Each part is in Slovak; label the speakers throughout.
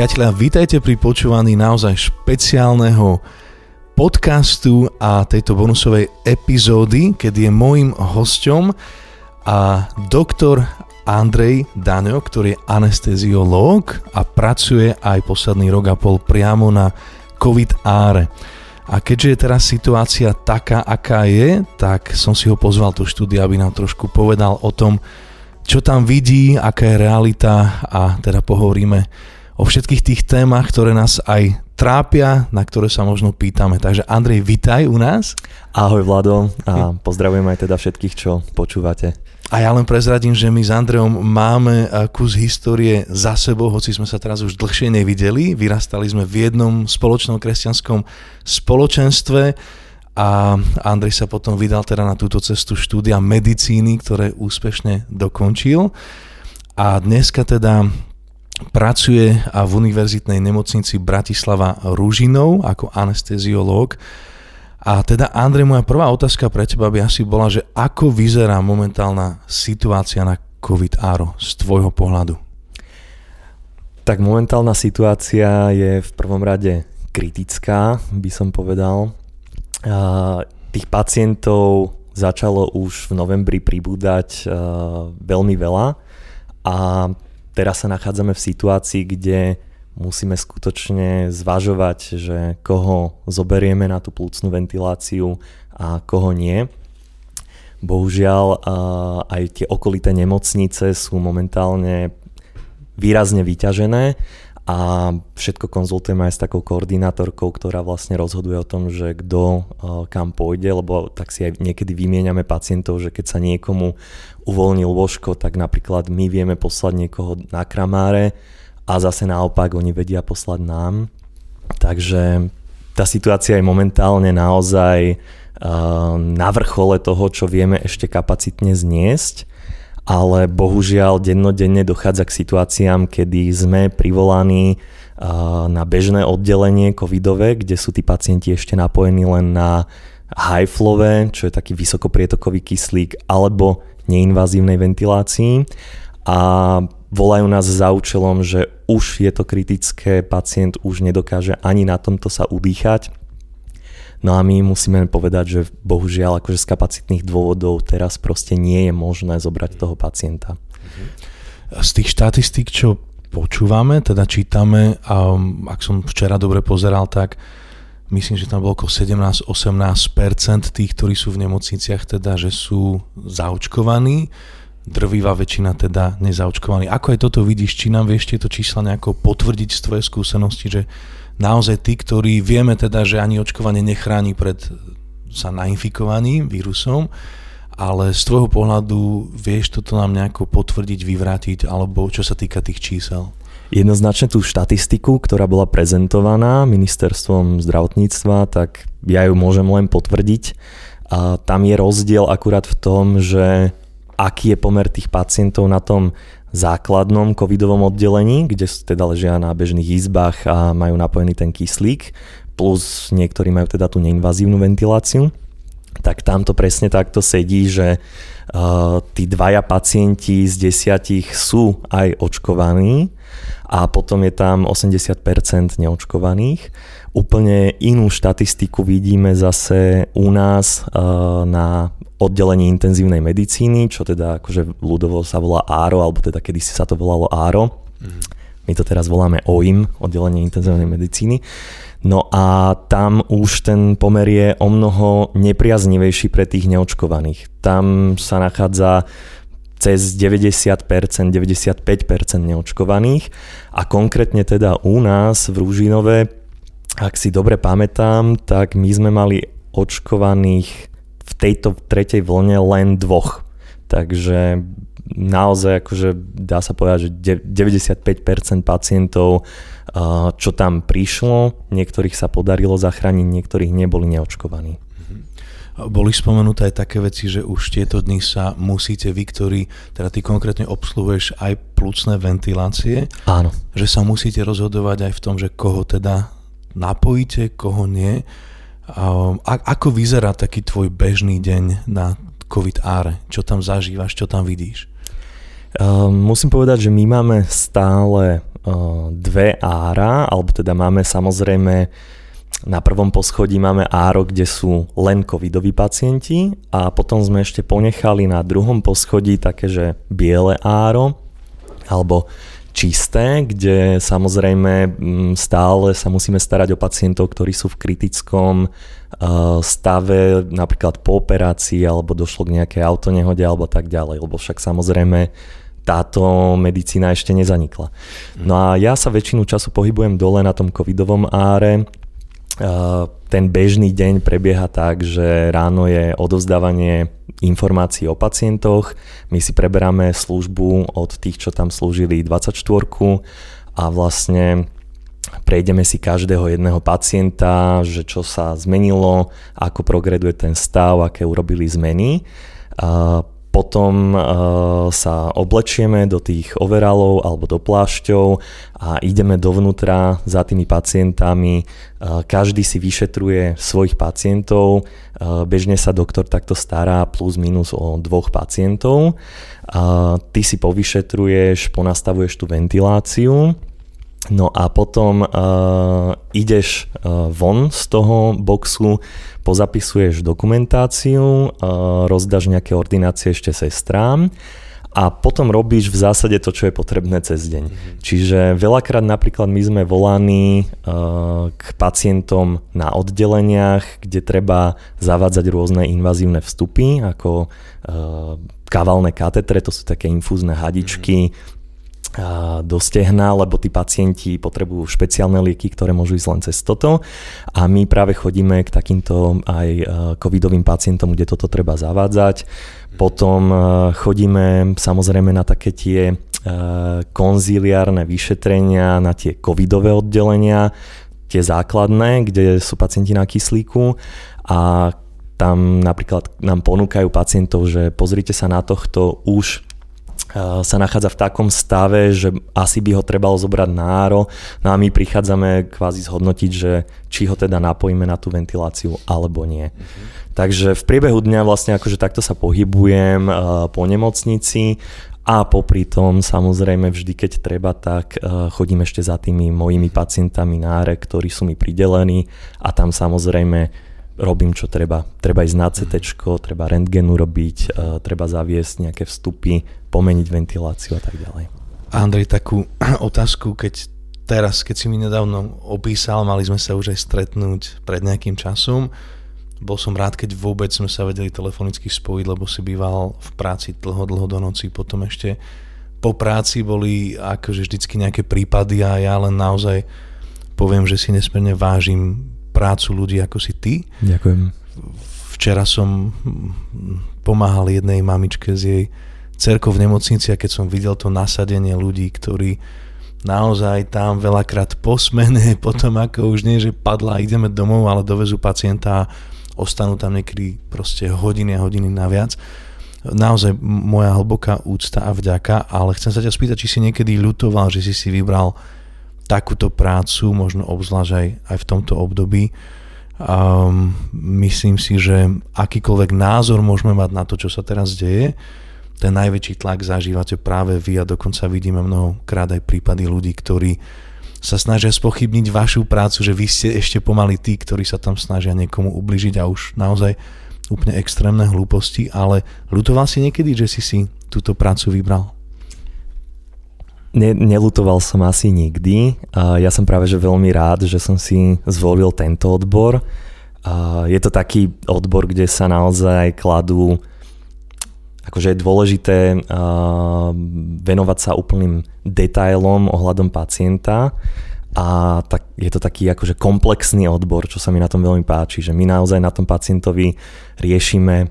Speaker 1: Priatelia, vítajte pri počúvaní naozaj špeciálneho podcastu a tejto bonusovej epizódy, keď je môjim hosťom a doktor Andrej Daňo, ktorý je anesteziológ a pracuje aj posledný rok a pol priamo na COVID áre. A keďže je teraz situácia taká, aká je, tak som si ho pozval do štúdia, aby nám trošku povedal o tom, čo tam vidí, aká je realita a teda pohovoríme o všetkých tých témach, ktoré nás aj trápia, na ktoré sa možno pýtame. Takže Andrej, vitaj u nás.
Speaker 2: Ahoj Vlado a pozdravujem aj teda všetkých, čo počúvate.
Speaker 1: A ja len prezradím, že my s Andrejom máme eh, kus histórie za sebou, hoci sme sa teraz už dlhšie nevideli. Vyrastali sme v jednom spoločnom kresťanskom spoločenstve a Andrej sa potom vydal teda na túto cestu štúdia medicíny, ktoré úspešne dokončil. A dneska teda pracuje v univerzitnej nemocnici Bratislava Ružinov ako anesteziológ. A teda Andrej, moja prvá otázka pre teba by asi bola, že ako vyzerá momentálna situácia na COVID áro z tvojho pohľadu?
Speaker 2: Tak momentálna situácia je v prvom rade kritická, by som povedal. Tých pacientov začalo už v novembri pribúdať veľmi veľa a teraz sa nachádzame v situácii, kde musíme skutočne zvažovať, že koho zoberieme na tú plúcnú ventiláciu a koho nie. Bohužiaľ aj tie okolité nemocnice sú momentálne výrazne vyťažené a všetko konzultujeme aj s takou koordinátorkou, ktorá vlastne rozhoduje o tom, že kto kam pôjde, lebo tak si aj niekedy vymieňame pacientov, že keď sa niekomu uvoľnil lôžko, tak napríklad my vieme poslať niekoho na kramáre a zase naopak oni vedia poslať nám. Takže tá situácia je momentálne naozaj uh, na vrchole toho, čo vieme ešte kapacitne zniesť, ale bohužiaľ dennodenne dochádza k situáciám, kedy sme privolaní na bežné oddelenie covidové, kde sú tí pacienti ešte napojení len na high flow, čo je taký vysokoprietokový kyslík, alebo neinvazívnej ventilácii a volajú nás za účelom, že už je to kritické, pacient už nedokáže ani na tomto sa udýchať. No a my musíme povedať, že bohužiaľ akože z kapacitných dôvodov teraz proste nie je možné zobrať toho pacienta.
Speaker 1: Z tých štatistík, čo počúvame, teda čítame, a ak som včera dobre pozeral, tak myslím, že tam bolo okolo 17-18% tých, ktorí sú v nemocniciach, teda, že sú zaočkovaní, drvivá väčšina teda nezaočkovaní. Ako aj toto vidíš, či nám vieš tieto čísla nejako potvrdiť z tvojej skúsenosti, že naozaj tí, ktorí vieme teda, že ani očkovanie nechráni pred sa nainfikovaním vírusom, ale z tvojho pohľadu vieš toto nám nejako potvrdiť, vyvrátiť, alebo čo sa týka tých čísel?
Speaker 2: Jednoznačne tú štatistiku, ktorá bola prezentovaná ministerstvom zdravotníctva, tak ja ju môžem len potvrdiť. A tam je rozdiel akurát v tom, že aký je pomer tých pacientov na tom základnom covidovom oddelení, kde teda ležia na bežných izbách a majú napojený ten kyslík, plus niektorí majú teda tú neinvazívnu ventiláciu, tak tamto presne takto sedí, že uh, tí dvaja pacienti z desiatich sú aj očkovaní, a potom je tam 80% neočkovaných. Úplne inú štatistiku vidíme zase u nás uh, na oddelení intenzívnej medicíny, čo teda akože ľudovo sa volá ARO, alebo teda kedy si sa to volalo ARO. Mm. My to teraz voláme OIM, oddelenie intenzívnej medicíny. No a tam už ten pomer je o mnoho nepriaznivejší pre tých neočkovaných. Tam sa nachádza cez 90%, 95% neočkovaných a konkrétne teda u nás v Rúžinove, ak si dobre pamätám, tak my sme mali očkovaných v tejto tretej vlne len dvoch. Takže naozaj akože dá sa povedať, že 95% pacientov, čo tam prišlo, niektorých sa podarilo zachrániť, niektorých neboli neočkovaní.
Speaker 1: Boli spomenuté aj také veci, že už tieto dny sa musíte vy, ktorí, teda ty konkrétne obsluhuješ aj plúcne ventilácie,
Speaker 2: Áno.
Speaker 1: že sa musíte rozhodovať aj v tom, že koho teda napojíte, koho nie. A, ako vyzerá taký tvoj bežný deň na COVID áre? Čo tam zažívaš, čo tam vidíš?
Speaker 2: Um, musím povedať, že my máme stále dve ára, alebo teda máme samozrejme na prvom poschodí máme áro, kde sú len covidoví pacienti a potom sme ešte ponechali na druhom poschodí také, že biele áro alebo čisté, kde samozrejme stále sa musíme starať o pacientov, ktorí sú v kritickom stave, napríklad po operácii alebo došlo k nejakej autonehode alebo tak ďalej, lebo však samozrejme táto medicína ešte nezanikla. No a ja sa väčšinu času pohybujem dole na tom covidovom áre, ten bežný deň prebieha tak, že ráno je odovzdávanie informácií o pacientoch, my si preberáme službu od tých, čo tam slúžili 24 a vlastne prejdeme si každého jedného pacienta, že čo sa zmenilo, ako progreduje ten stav, aké urobili zmeny. Potom uh, sa oblečieme do tých overalov alebo do plášťov a ideme dovnútra za tými pacientami. Uh, každý si vyšetruje svojich pacientov. Uh, bežne sa doktor takto stará plus minus o dvoch pacientov. Ty si povyšetruješ, ponastavuješ tú ventiláciu No a potom uh, ideš uh, von z toho boxu, pozapisuješ dokumentáciu, uh, rozdáš nejaké ordinácie ešte sestrám a potom robíš v zásade to, čo je potrebné cez deň. Mm-hmm. Čiže veľakrát napríklad my sme volaní uh, k pacientom na oddeleniach, kde treba zavádzať rôzne invazívne vstupy, ako uh, kavalné katetre, to sú také infúzne hadičky, mm-hmm do stehna, lebo tí pacienti potrebujú špeciálne lieky, ktoré môžu ísť len cez toto a my práve chodíme k takýmto aj covidovým pacientom, kde toto treba zavádzať. Potom chodíme samozrejme na také tie konziliárne vyšetrenia, na tie covidové oddelenia, tie základné, kde sú pacienti na kyslíku a tam napríklad nám ponúkajú pacientov, že pozrite sa na tohto už sa nachádza v takom stave, že asi by ho trebalo zobrať na áro, no a my prichádzame kvázi zhodnotiť, že či ho teda napojíme na tú ventiláciu alebo nie. Mm-hmm. Takže v priebehu dňa vlastne akože takto sa pohybujem uh, po nemocnici a popri tom samozrejme vždy, keď treba, tak uh, chodím ešte za tými mojimi pacientami na áre, ktorí sú mi pridelení a tam samozrejme robím, čo treba. Treba ísť na CT, treba rentgenu robiť, uh, treba zaviesť nejaké vstupy, pomeniť ventiláciu a tak ďalej.
Speaker 1: Andrej, takú otázku, keď teraz, keď si mi nedávno opísal, mali sme sa už aj stretnúť pred nejakým časom, bol som rád, keď vôbec sme sa vedeli telefonicky spojiť, lebo si býval v práci dlho, dlho do noci, potom ešte po práci boli akože vždycky nejaké prípady a ja len naozaj poviem, že si nesmierne vážim prácu ľudí ako si ty.
Speaker 2: Ďakujem.
Speaker 1: Včera som pomáhal jednej mamičke z jej cerkou v nemocnici a keď som videl to nasadenie ľudí, ktorí naozaj tam veľakrát posmene, potom ako už nie, že padla, ideme domov, ale dovezú pacienta a ostanú tam niekedy proste hodiny a hodiny naviac. Naozaj moja hlboká úcta a vďaka, ale chcem sa ťa spýtať, či si niekedy ľutoval, že si si vybral takúto prácu, možno obzvlášť aj, aj v tomto období. Um, myslím si, že akýkoľvek názor môžeme mať na to, čo sa teraz deje, ten najväčší tlak zažívate práve vy a dokonca vidíme mnohokrát aj prípady ľudí, ktorí sa snažia spochybniť vašu prácu, že vy ste ešte pomaly tí, ktorí sa tam snažia niekomu ubližiť a už naozaj úplne extrémne hlúposti, ale ľutoval si niekedy, že si si túto prácu vybral?
Speaker 2: Ne, nelutoval som asi nikdy. Ja som práve že veľmi rád, že som si zvolil tento odbor. Je to taký odbor, kde sa naozaj kladú akože je dôležité venovať sa úplným detailom ohľadom pacienta a tak, je to taký akože komplexný odbor, čo sa mi na tom veľmi páči, že my naozaj na tom pacientovi riešime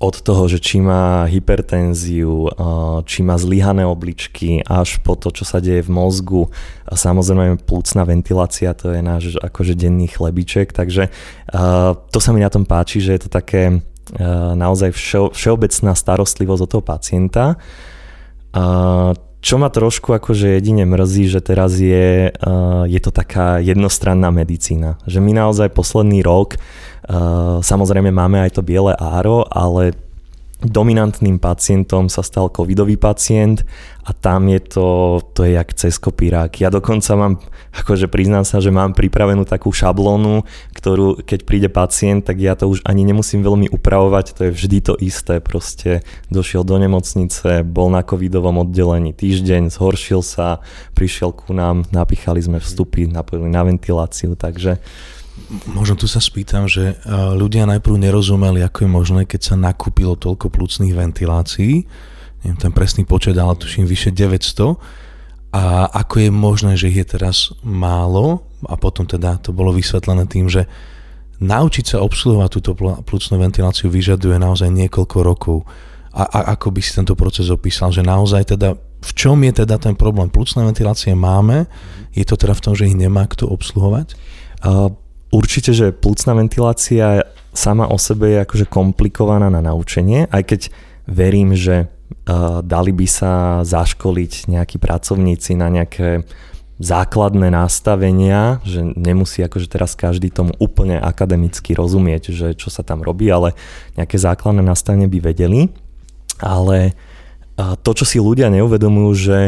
Speaker 2: od toho, že či má hypertenziu, či má zlyhané obličky, až po to, čo sa deje v mozgu. Samozrejme plúcna ventilácia, to je náš akože denný chlebiček, takže to sa mi na tom páči, že je to také naozaj všeo, všeobecná starostlivosť od toho pacienta. Čo ma trošku akože jedine mrzí, že teraz je, je to taká jednostranná medicína. Že my naozaj posledný rok Uh, samozrejme máme aj to biele áro, ale dominantným pacientom sa stal covidový pacient a tam je to, to je jak cez kopírák. Ja dokonca mám, akože priznám sa, že mám pripravenú takú šablónu, ktorú keď príde pacient, tak ja to už ani nemusím veľmi upravovať, to je vždy to isté, proste došiel do nemocnice, bol na covidovom oddelení týždeň, zhoršil sa, prišiel ku nám, napíchali sme vstupy, napojili na ventiláciu, takže
Speaker 1: Možno tu sa spýtam, že e, ľudia najprv nerozumeli, ako je možné, keď sa nakúpilo toľko plúcných ventilácií, neviem ten presný počet, ale tuším vyše 900, a ako je možné, že ich je teraz málo a potom teda to bolo vysvetlené tým, že naučiť sa obsluhovať túto plúcnú ventiláciu vyžaduje naozaj niekoľko rokov. A, a ako by si tento proces opísal, že naozaj teda v čom je teda ten problém? Plúcne ventilácie máme, je to teda v tom, že ich nemá kto obsluhovať?
Speaker 2: Uh, Určite, že plúcna ventilácia sama o sebe je akože komplikovaná na naučenie, aj keď verím, že uh, dali by sa zaškoliť nejakí pracovníci na nejaké základné nastavenia, že nemusí akože teraz každý tomu úplne akademicky rozumieť, že čo sa tam robí, ale nejaké základné nastavenie by vedeli. Ale to, čo si ľudia neuvedomujú, že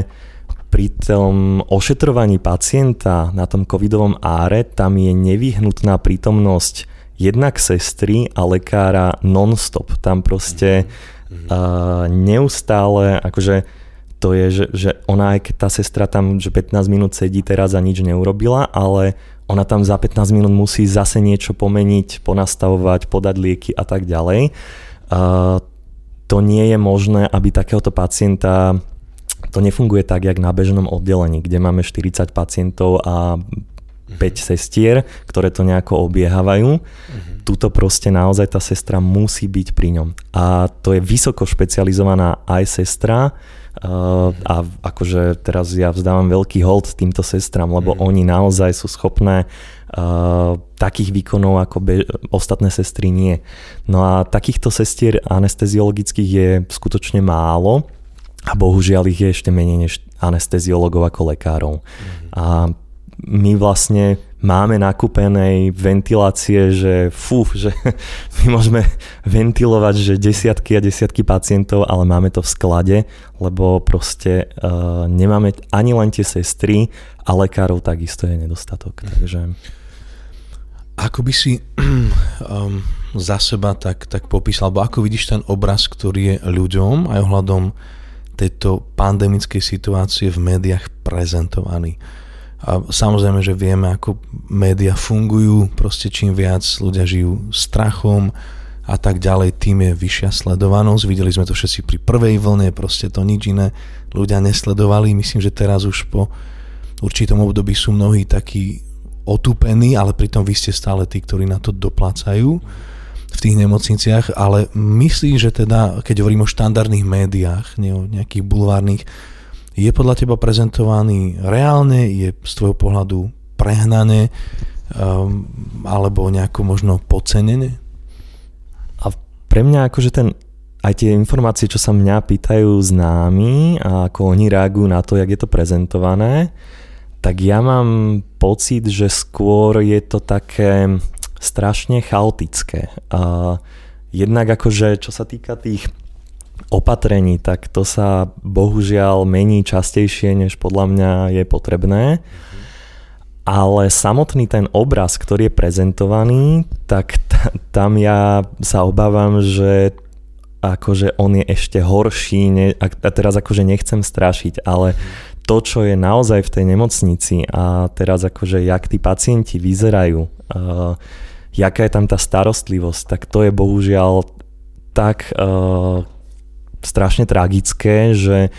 Speaker 2: pri tom ošetrovaní pacienta na tom covidovom áre tam je nevyhnutná prítomnosť jednak sestry a lekára non-stop. Tam proste uh, neustále, akože to je, že, že ona aj keď tá sestra tam, že 15 minút sedí teraz a nič neurobila, ale ona tam za 15 minút musí zase niečo pomeniť, ponastavovať, podať lieky a tak ďalej. Uh, to nie je možné, aby takéhoto pacienta to nefunguje tak, jak na bežnom oddelení, kde máme 40 pacientov a 5 mhm. sestier, ktoré to nejako obiehávajú. Uh-huh. Tuto proste naozaj tá sestra musí byť pri ňom. A to je vysoko špecializovaná aj sestra, Uh, a akože teraz ja vzdávam veľký hold týmto sestram, lebo mm. oni naozaj sú schopné uh, takých výkonov ako be- ostatné sestry nie. No a takýchto sestier anesteziologických je skutočne málo a bohužiaľ ich je ešte menej než anesteziologov ako lekárov. Mm-hmm. A my vlastne máme nakúpenej ventilácie, že fú, že my môžeme ventilovať, že desiatky a desiatky pacientov, ale máme to v sklade, lebo proste uh, nemáme ani len tie sestry a lekárov takisto je nedostatok. Mm. Takže...
Speaker 1: Ako by si um, za seba tak, tak popísal, alebo ako vidíš ten obraz, ktorý je ľuďom aj ohľadom tejto pandemickej situácie v médiách prezentovaný. A samozrejme, že vieme, ako médiá fungujú, proste čím viac ľudia žijú strachom a tak ďalej, tým je vyššia sledovanosť. Videli sme to všetci pri prvej vlne, proste to nič iné ľudia nesledovali. Myslím, že teraz už po určitom období sú mnohí takí otupení, ale pritom vy ste stále tí, ktorí na to doplácajú v tých nemocniciach, ale myslíš, že teda, keď hovorím o štandardných médiách, nie o nejakých bulvárnych, je podľa teba prezentovaný reálne, je z tvojho pohľadu prehnané um, alebo nejako možno podcenené?
Speaker 2: A pre mňa akože ten aj tie informácie, čo sa mňa pýtajú známi a ako oni reagujú na to, jak je to prezentované, tak ja mám pocit, že skôr je to také strašne chaotické. A jednak akože, čo sa týka tých opatrení, tak to sa bohužiaľ mení častejšie, než podľa mňa je potrebné. Ale samotný ten obraz, ktorý je prezentovaný, tak t- tam ja sa obávam, že akože on je ešte horší, ne, a teraz akože nechcem strašiť, ale to, čo je naozaj v tej nemocnici a teraz akože jak tí pacienti vyzerajú, uh, jaká je tam tá starostlivosť, tak to je bohužiaľ tak uh, strašne tragické, že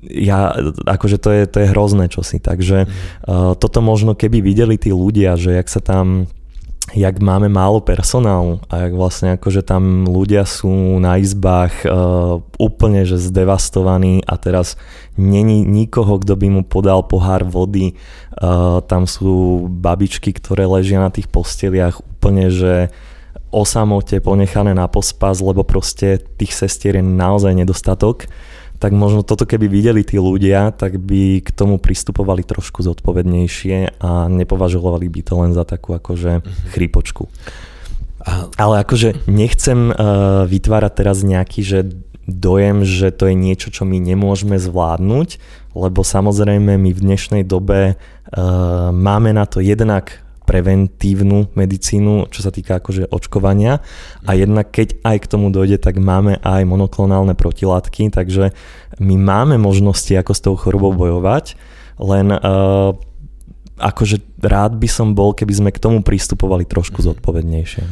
Speaker 2: ja, akože to je, to je hrozné čosi, takže uh, toto možno keby videli tí ľudia, že jak sa tam jak máme málo personálu a jak vlastne akože tam ľudia sú na izbách uh, úplne že zdevastovaní a teraz není nikoho, kto by mu podal pohár vody. Uh, tam sú babičky, ktoré ležia na tých posteliach úplne, že o samote ponechané na pospas, lebo proste tých sestier je naozaj nedostatok tak možno toto keby videli tí ľudia, tak by k tomu pristupovali trošku zodpovednejšie a nepovažovali by to len za takú akože mhm. chrípočku. Ale akože nechcem uh, vytvárať teraz nejaký, že dojem, že to je niečo, čo my nemôžeme zvládnuť, lebo samozrejme my v dnešnej dobe uh, máme na to jednak preventívnu medicínu, čo sa týka akože očkovania. A jednak keď aj k tomu dojde, tak máme aj monoklonálne protilátky, takže my máme možnosti, ako s tou chorobou bojovať, len uh, akože rád by som bol, keby sme k tomu pristupovali trošku mhm. zodpovednejšie.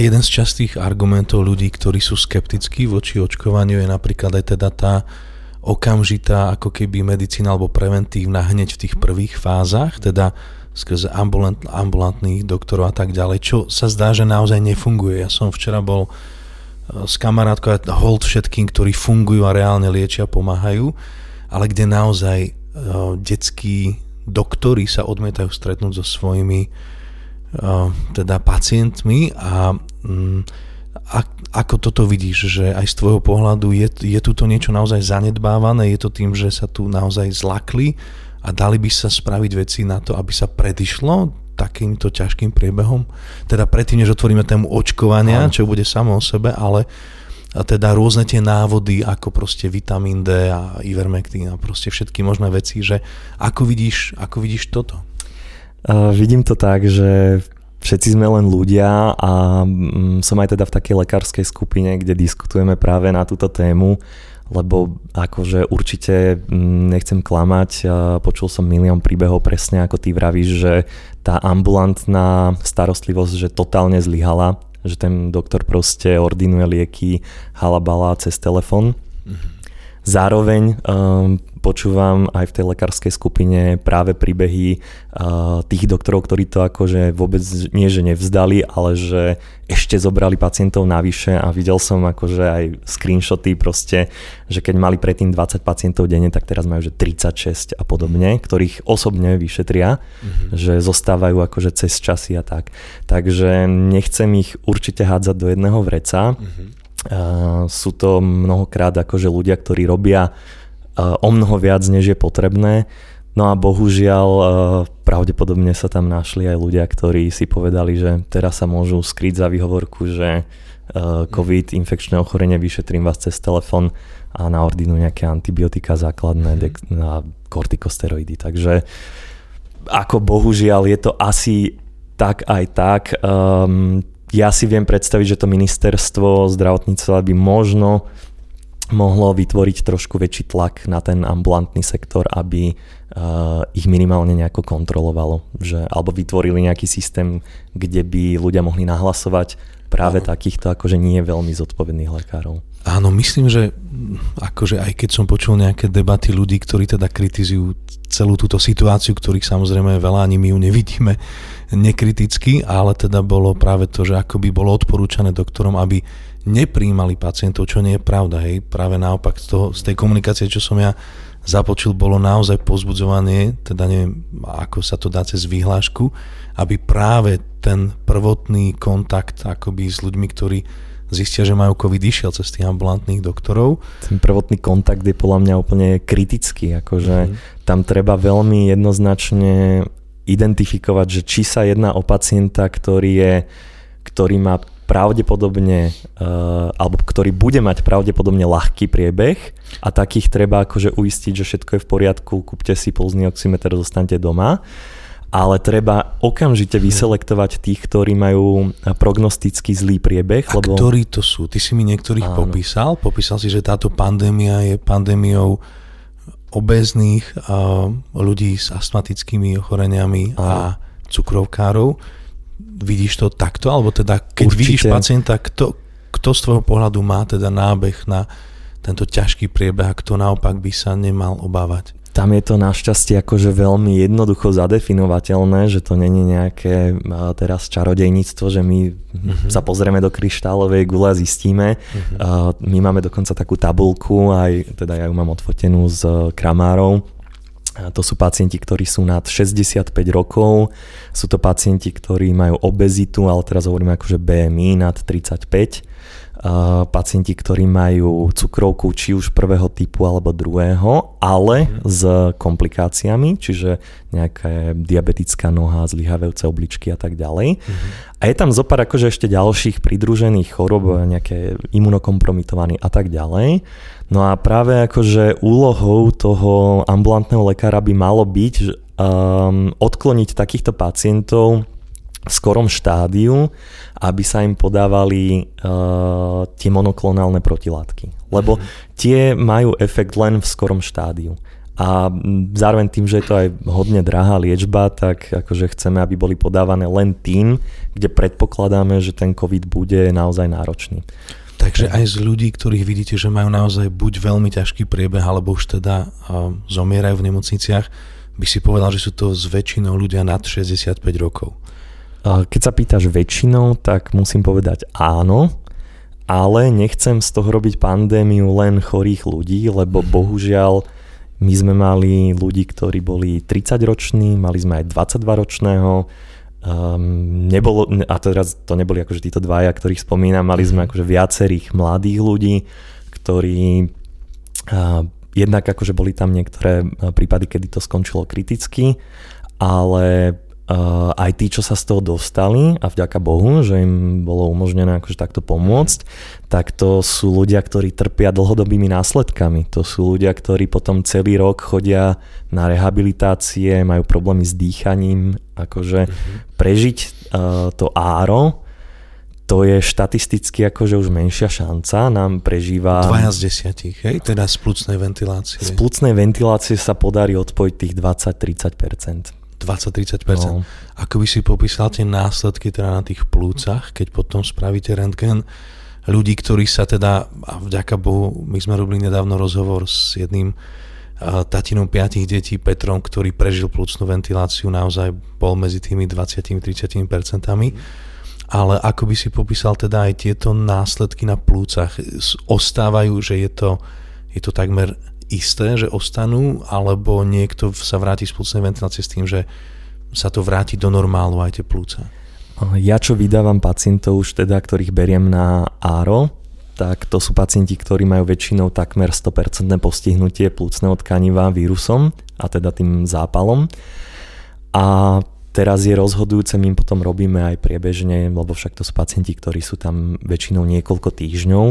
Speaker 1: Jeden z častých argumentov ľudí, ktorí sú skeptickí voči očkovaniu je napríklad aj teda tá okamžitá ako keby medicína alebo preventívna hneď v tých prvých fázach, teda skrze ambulant, ambulantných doktorov a tak ďalej, čo sa zdá, že naozaj nefunguje. Ja som včera bol e, s kamarátkou a hold všetkým, ktorí fungujú a reálne liečia, pomáhajú, ale kde naozaj uh, detskí doktori sa odmietajú stretnúť so svojimi uh, teda pacientmi a um, a, ako toto vidíš, že aj z tvojho pohľadu je, je tu to niečo naozaj zanedbávané, je to tým, že sa tu naozaj zlakli a dali by sa spraviť veci na to, aby sa predišlo takýmto ťažkým priebehom. Teda predtým, než otvoríme tému očkovania, čo bude samo o sebe, ale a teda rôzne tie návody, ako proste vitamín D a ivermectin a proste všetky možné veci, že ako vidíš, ako vidíš toto?
Speaker 2: Uh, vidím to tak, že všetci sme len ľudia a mm, som aj teda v takej lekárskej skupine, kde diskutujeme práve na túto tému lebo akože určite mm, nechcem klamať, počul som milión príbehov presne ako ty vravíš, že tá ambulantná starostlivosť, že totálne zlyhala, že ten doktor proste ordinuje lieky halabala cez telefon. Mm-hmm. Zároveň um, počúvam aj v tej lekárskej skupine práve príbehy uh, tých doktorov, ktorí to akože vôbec nie, že nevzdali, ale že ešte zobrali pacientov navyše a videl som akože aj screenshoty proste, že keď mali predtým 20 pacientov denne, tak teraz majú že 36 a podobne, ktorých osobne vyšetria, mm-hmm. že zostávajú akože cez časy a tak. Takže nechcem ich určite hádzať do jedného vreca. Mm-hmm. Uh, sú to mnohokrát akože ľudia, ktorí robia o mnoho viac, než je potrebné. No a bohužiaľ pravdepodobne sa tam našli aj ľudia, ktorí si povedali, že teraz sa môžu skryť za výhovorku, že COVID, infekčné ochorenie, vyšetrím vás cez telefón a naordinujú nejaké antibiotika základné mm. a kortikosteroidy. Takže ako bohužiaľ je to asi tak aj tak. Um, ja si viem predstaviť, že to ministerstvo zdravotníctva by možno mohlo vytvoriť trošku väčší tlak na ten ambulantný sektor, aby uh, ich minimálne nejako kontrolovalo. Že, alebo vytvorili nejaký systém, kde by ľudia mohli nahlasovať práve Áno. takýchto akože nie veľmi zodpovedných lekárov.
Speaker 1: Áno, myslím, že akože aj keď som počul nejaké debaty ľudí, ktorí teda kritizujú celú túto situáciu, ktorých samozrejme veľa ani my ju nevidíme nekriticky, ale teda bolo práve to, že ako by bolo odporúčané doktorom, aby nepríjmali pacientov, čo nie je pravda. Hej. Práve naopak z, toho, z tej komunikácie, čo som ja započul, bolo naozaj pozbudzovanie, teda neviem, ako sa to dá cez vyhlášku, aby práve ten prvotný kontakt akoby s ľuďmi, ktorí zistia, že majú COVID, išiel cez tých ambulantných doktorov.
Speaker 2: Ten prvotný kontakt je podľa mňa úplne kritický, akože mm-hmm. tam treba veľmi jednoznačne identifikovať, že či sa jedná o pacienta, ktorý je ktorý má pravdepodobne, uh, alebo ktorý bude mať pravdepodobne ľahký priebeh a takých treba akože uistiť, že všetko je v poriadku, kúpte si pulzný oximeter, zostanete doma. Ale treba okamžite vyselektovať tých, ktorí majú prognosticky zlý priebeh.
Speaker 1: A lebo... ktorí to sú? Ty si mi niektorých Áno. popísal. Popísal si, že táto pandémia je pandémiou obezných uh, ľudí s astmatickými ochoreniami Áno. a cukrovkárov vidíš to takto? Alebo teda, keď Určite. vidíš pacienta, kto, kto z tvojho pohľadu má teda nábeh na tento ťažký priebeh a kto naopak by sa nemal obávať?
Speaker 2: Tam je to našťastie akože veľmi jednoducho zadefinovateľné, že to není nejaké teraz čarodejníctvo, že my uh-huh. sa pozrieme do kryštálovej gule a zistíme. Uh-huh. My máme dokonca takú tabulku, aj teda ja ju mám odfotenú s kramárov, to sú pacienti, ktorí sú nad 65 rokov, sú to pacienti, ktorí majú obezitu, ale teraz hovoríme akože BMI nad 35, pacienti, ktorí majú cukrovku či už prvého typu alebo druhého, ale mm. s komplikáciami, čiže nejaká diabetická noha, zlyhavajúce obličky a tak ďalej. Mm. A je tam zopár akože ešte ďalších pridružených chorob, nejaké imunokompromitovaní a tak ďalej. No a práve akože úlohou toho ambulantného lekára by malo byť um, odkloniť takýchto pacientov v skorom štádiu, aby sa im podávali uh, tie monoklonálne protilátky. Lebo mhm. tie majú efekt len v skorom štádiu. A zároveň tým, že je to aj hodne drahá liečba, tak akože chceme, aby boli podávané len tým, kde predpokladáme, že ten COVID bude naozaj náročný.
Speaker 1: Takže aj z ľudí, ktorých vidíte, že majú naozaj buď veľmi ťažký priebeh, alebo už teda zomierajú v nemocniciach, by si povedal, že sú to s väčšinou ľudia nad 65 rokov.
Speaker 2: Keď sa pýtaš väčšinou, tak musím povedať áno, ale nechcem z toho robiť pandémiu len chorých ľudí, lebo mhm. bohužiaľ my sme mali ľudí, ktorí boli 30 roční, mali sme aj 22 ročného, um, nebolo, a teraz to neboli akože títo dvaja, ktorých spomínam, mali sme mhm. akože viacerých mladých ľudí, ktorí uh, jednak akože boli tam niektoré prípady, kedy to skončilo kriticky, ale Uh, aj tí, čo sa z toho dostali a vďaka Bohu, že im bolo umožnené akože takto pomôcť, tak to sú ľudia, ktorí trpia dlhodobými následkami. To sú ľudia, ktorí potom celý rok chodia na rehabilitácie, majú problémy s dýchaním, akože uh-huh. prežiť uh, to áro, to je štatisticky akože už menšia šanca, nám prežíva...
Speaker 1: Dvaja z desiatich, hej? Teda z plúcnej ventilácie.
Speaker 2: Z plúcnej ventilácie sa podarí odpojiť tých 20-30%.
Speaker 1: 20-30%. No. Ako by si popísal tie následky teda na tých plúcach, keď potom spravíte rentgen ľudí, ktorí sa teda, a vďaka Bohu, my sme robili nedávno rozhovor s jedným tatinom piatich detí Petrom, ktorý prežil plúcnú ventiláciu, naozaj bol medzi tými 20-30%. Ale ako by si popísal teda aj tieto následky na plúcach? Ostávajú, že je to, je to takmer isté, že ostanú, alebo niekto sa vráti z plúcnej ventilácie s tým, že sa to vráti do normálu aj tie plúca?
Speaker 2: Ja čo vydávam pacientov už teda, ktorých beriem na ARO, tak to sú pacienti, ktorí majú väčšinou takmer 100% postihnutie plúcneho tkaniva vírusom a teda tým zápalom. A teraz je rozhodujúce, my potom robíme aj priebežne, lebo však to sú pacienti, ktorí sú tam väčšinou niekoľko týždňov,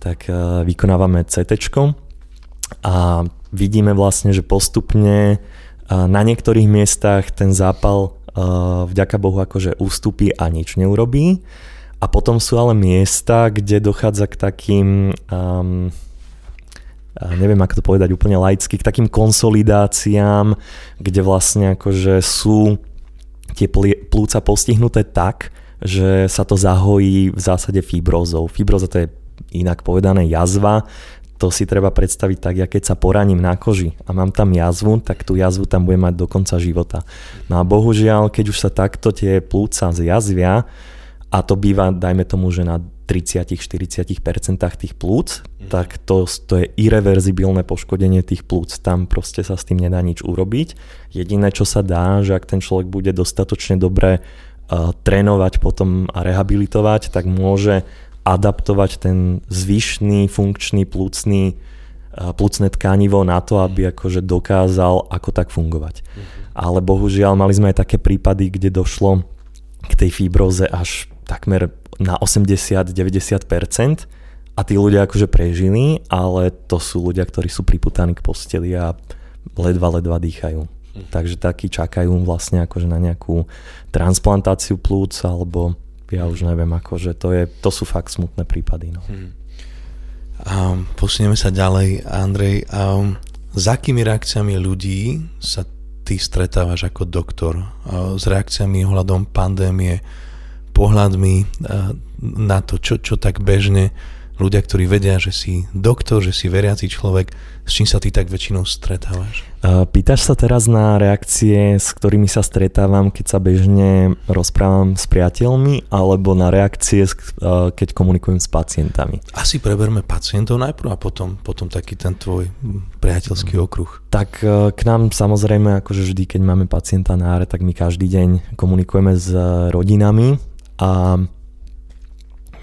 Speaker 2: tak eh, vykonávame CT, a vidíme vlastne, že postupne na niektorých miestach ten zápal vďaka Bohu akože ústupí a nič neurobí. A potom sú ale miesta, kde dochádza k takým, um, neviem ako to povedať úplne laicky, k takým konsolidáciám, kde vlastne akože sú tie plúca postihnuté tak, že sa to zahojí v zásade fibrozou. Fibroza to je inak povedané jazva, to si treba predstaviť tak, ja keď sa poraním na koži a mám tam jazvu, tak tú jazvu tam budem mať do konca života. No a bohužiaľ, keď už sa takto tie plúca zjazvia, a to býva, dajme tomu, že na 30-40% tých plúc, mm. tak to, to je irreverzibilné poškodenie tých plúc. Tam proste sa s tým nedá nič urobiť. Jediné, čo sa dá, že ak ten človek bude dostatočne dobre uh, trénovať potom a rehabilitovať, tak môže adaptovať ten zvyšný funkčný plúcný plúcne tkanivo na to, aby akože dokázal ako tak fungovať. Mm-hmm. Ale bohužiaľ mali sme aj také prípady, kde došlo k tej fibroze až takmer na 80-90% a tí ľudia akože prežili, ale to sú ľudia, ktorí sú priputaní k posteli a ledva, ledva dýchajú. Mm-hmm. Takže takí čakajú vlastne akože na nejakú transplantáciu plúc alebo ja už neviem, akože to, je, to sú fakt smutné prípady. No. Hmm.
Speaker 1: Um, posunieme sa ďalej, Andrej. Um, s akými reakciami ľudí sa ty stretávaš ako doktor? Uh, s reakciami ohľadom pandémie, pohľadmi uh, na to, čo, čo tak bežne ľudia, ktorí vedia, že si doktor, že si veriaci človek, s čím sa ty tak väčšinou stretávaš?
Speaker 2: Pýtaš sa teraz na reakcie, s ktorými sa stretávam, keď sa bežne rozprávam s priateľmi, alebo na reakcie, keď komunikujem s pacientami?
Speaker 1: Asi preberme pacientov najprv a potom, potom taký ten tvoj priateľský mhm. okruh.
Speaker 2: Tak e, k nám samozrejme, akože vždy, keď máme pacienta na áre, tak my každý deň komunikujeme s rodinami a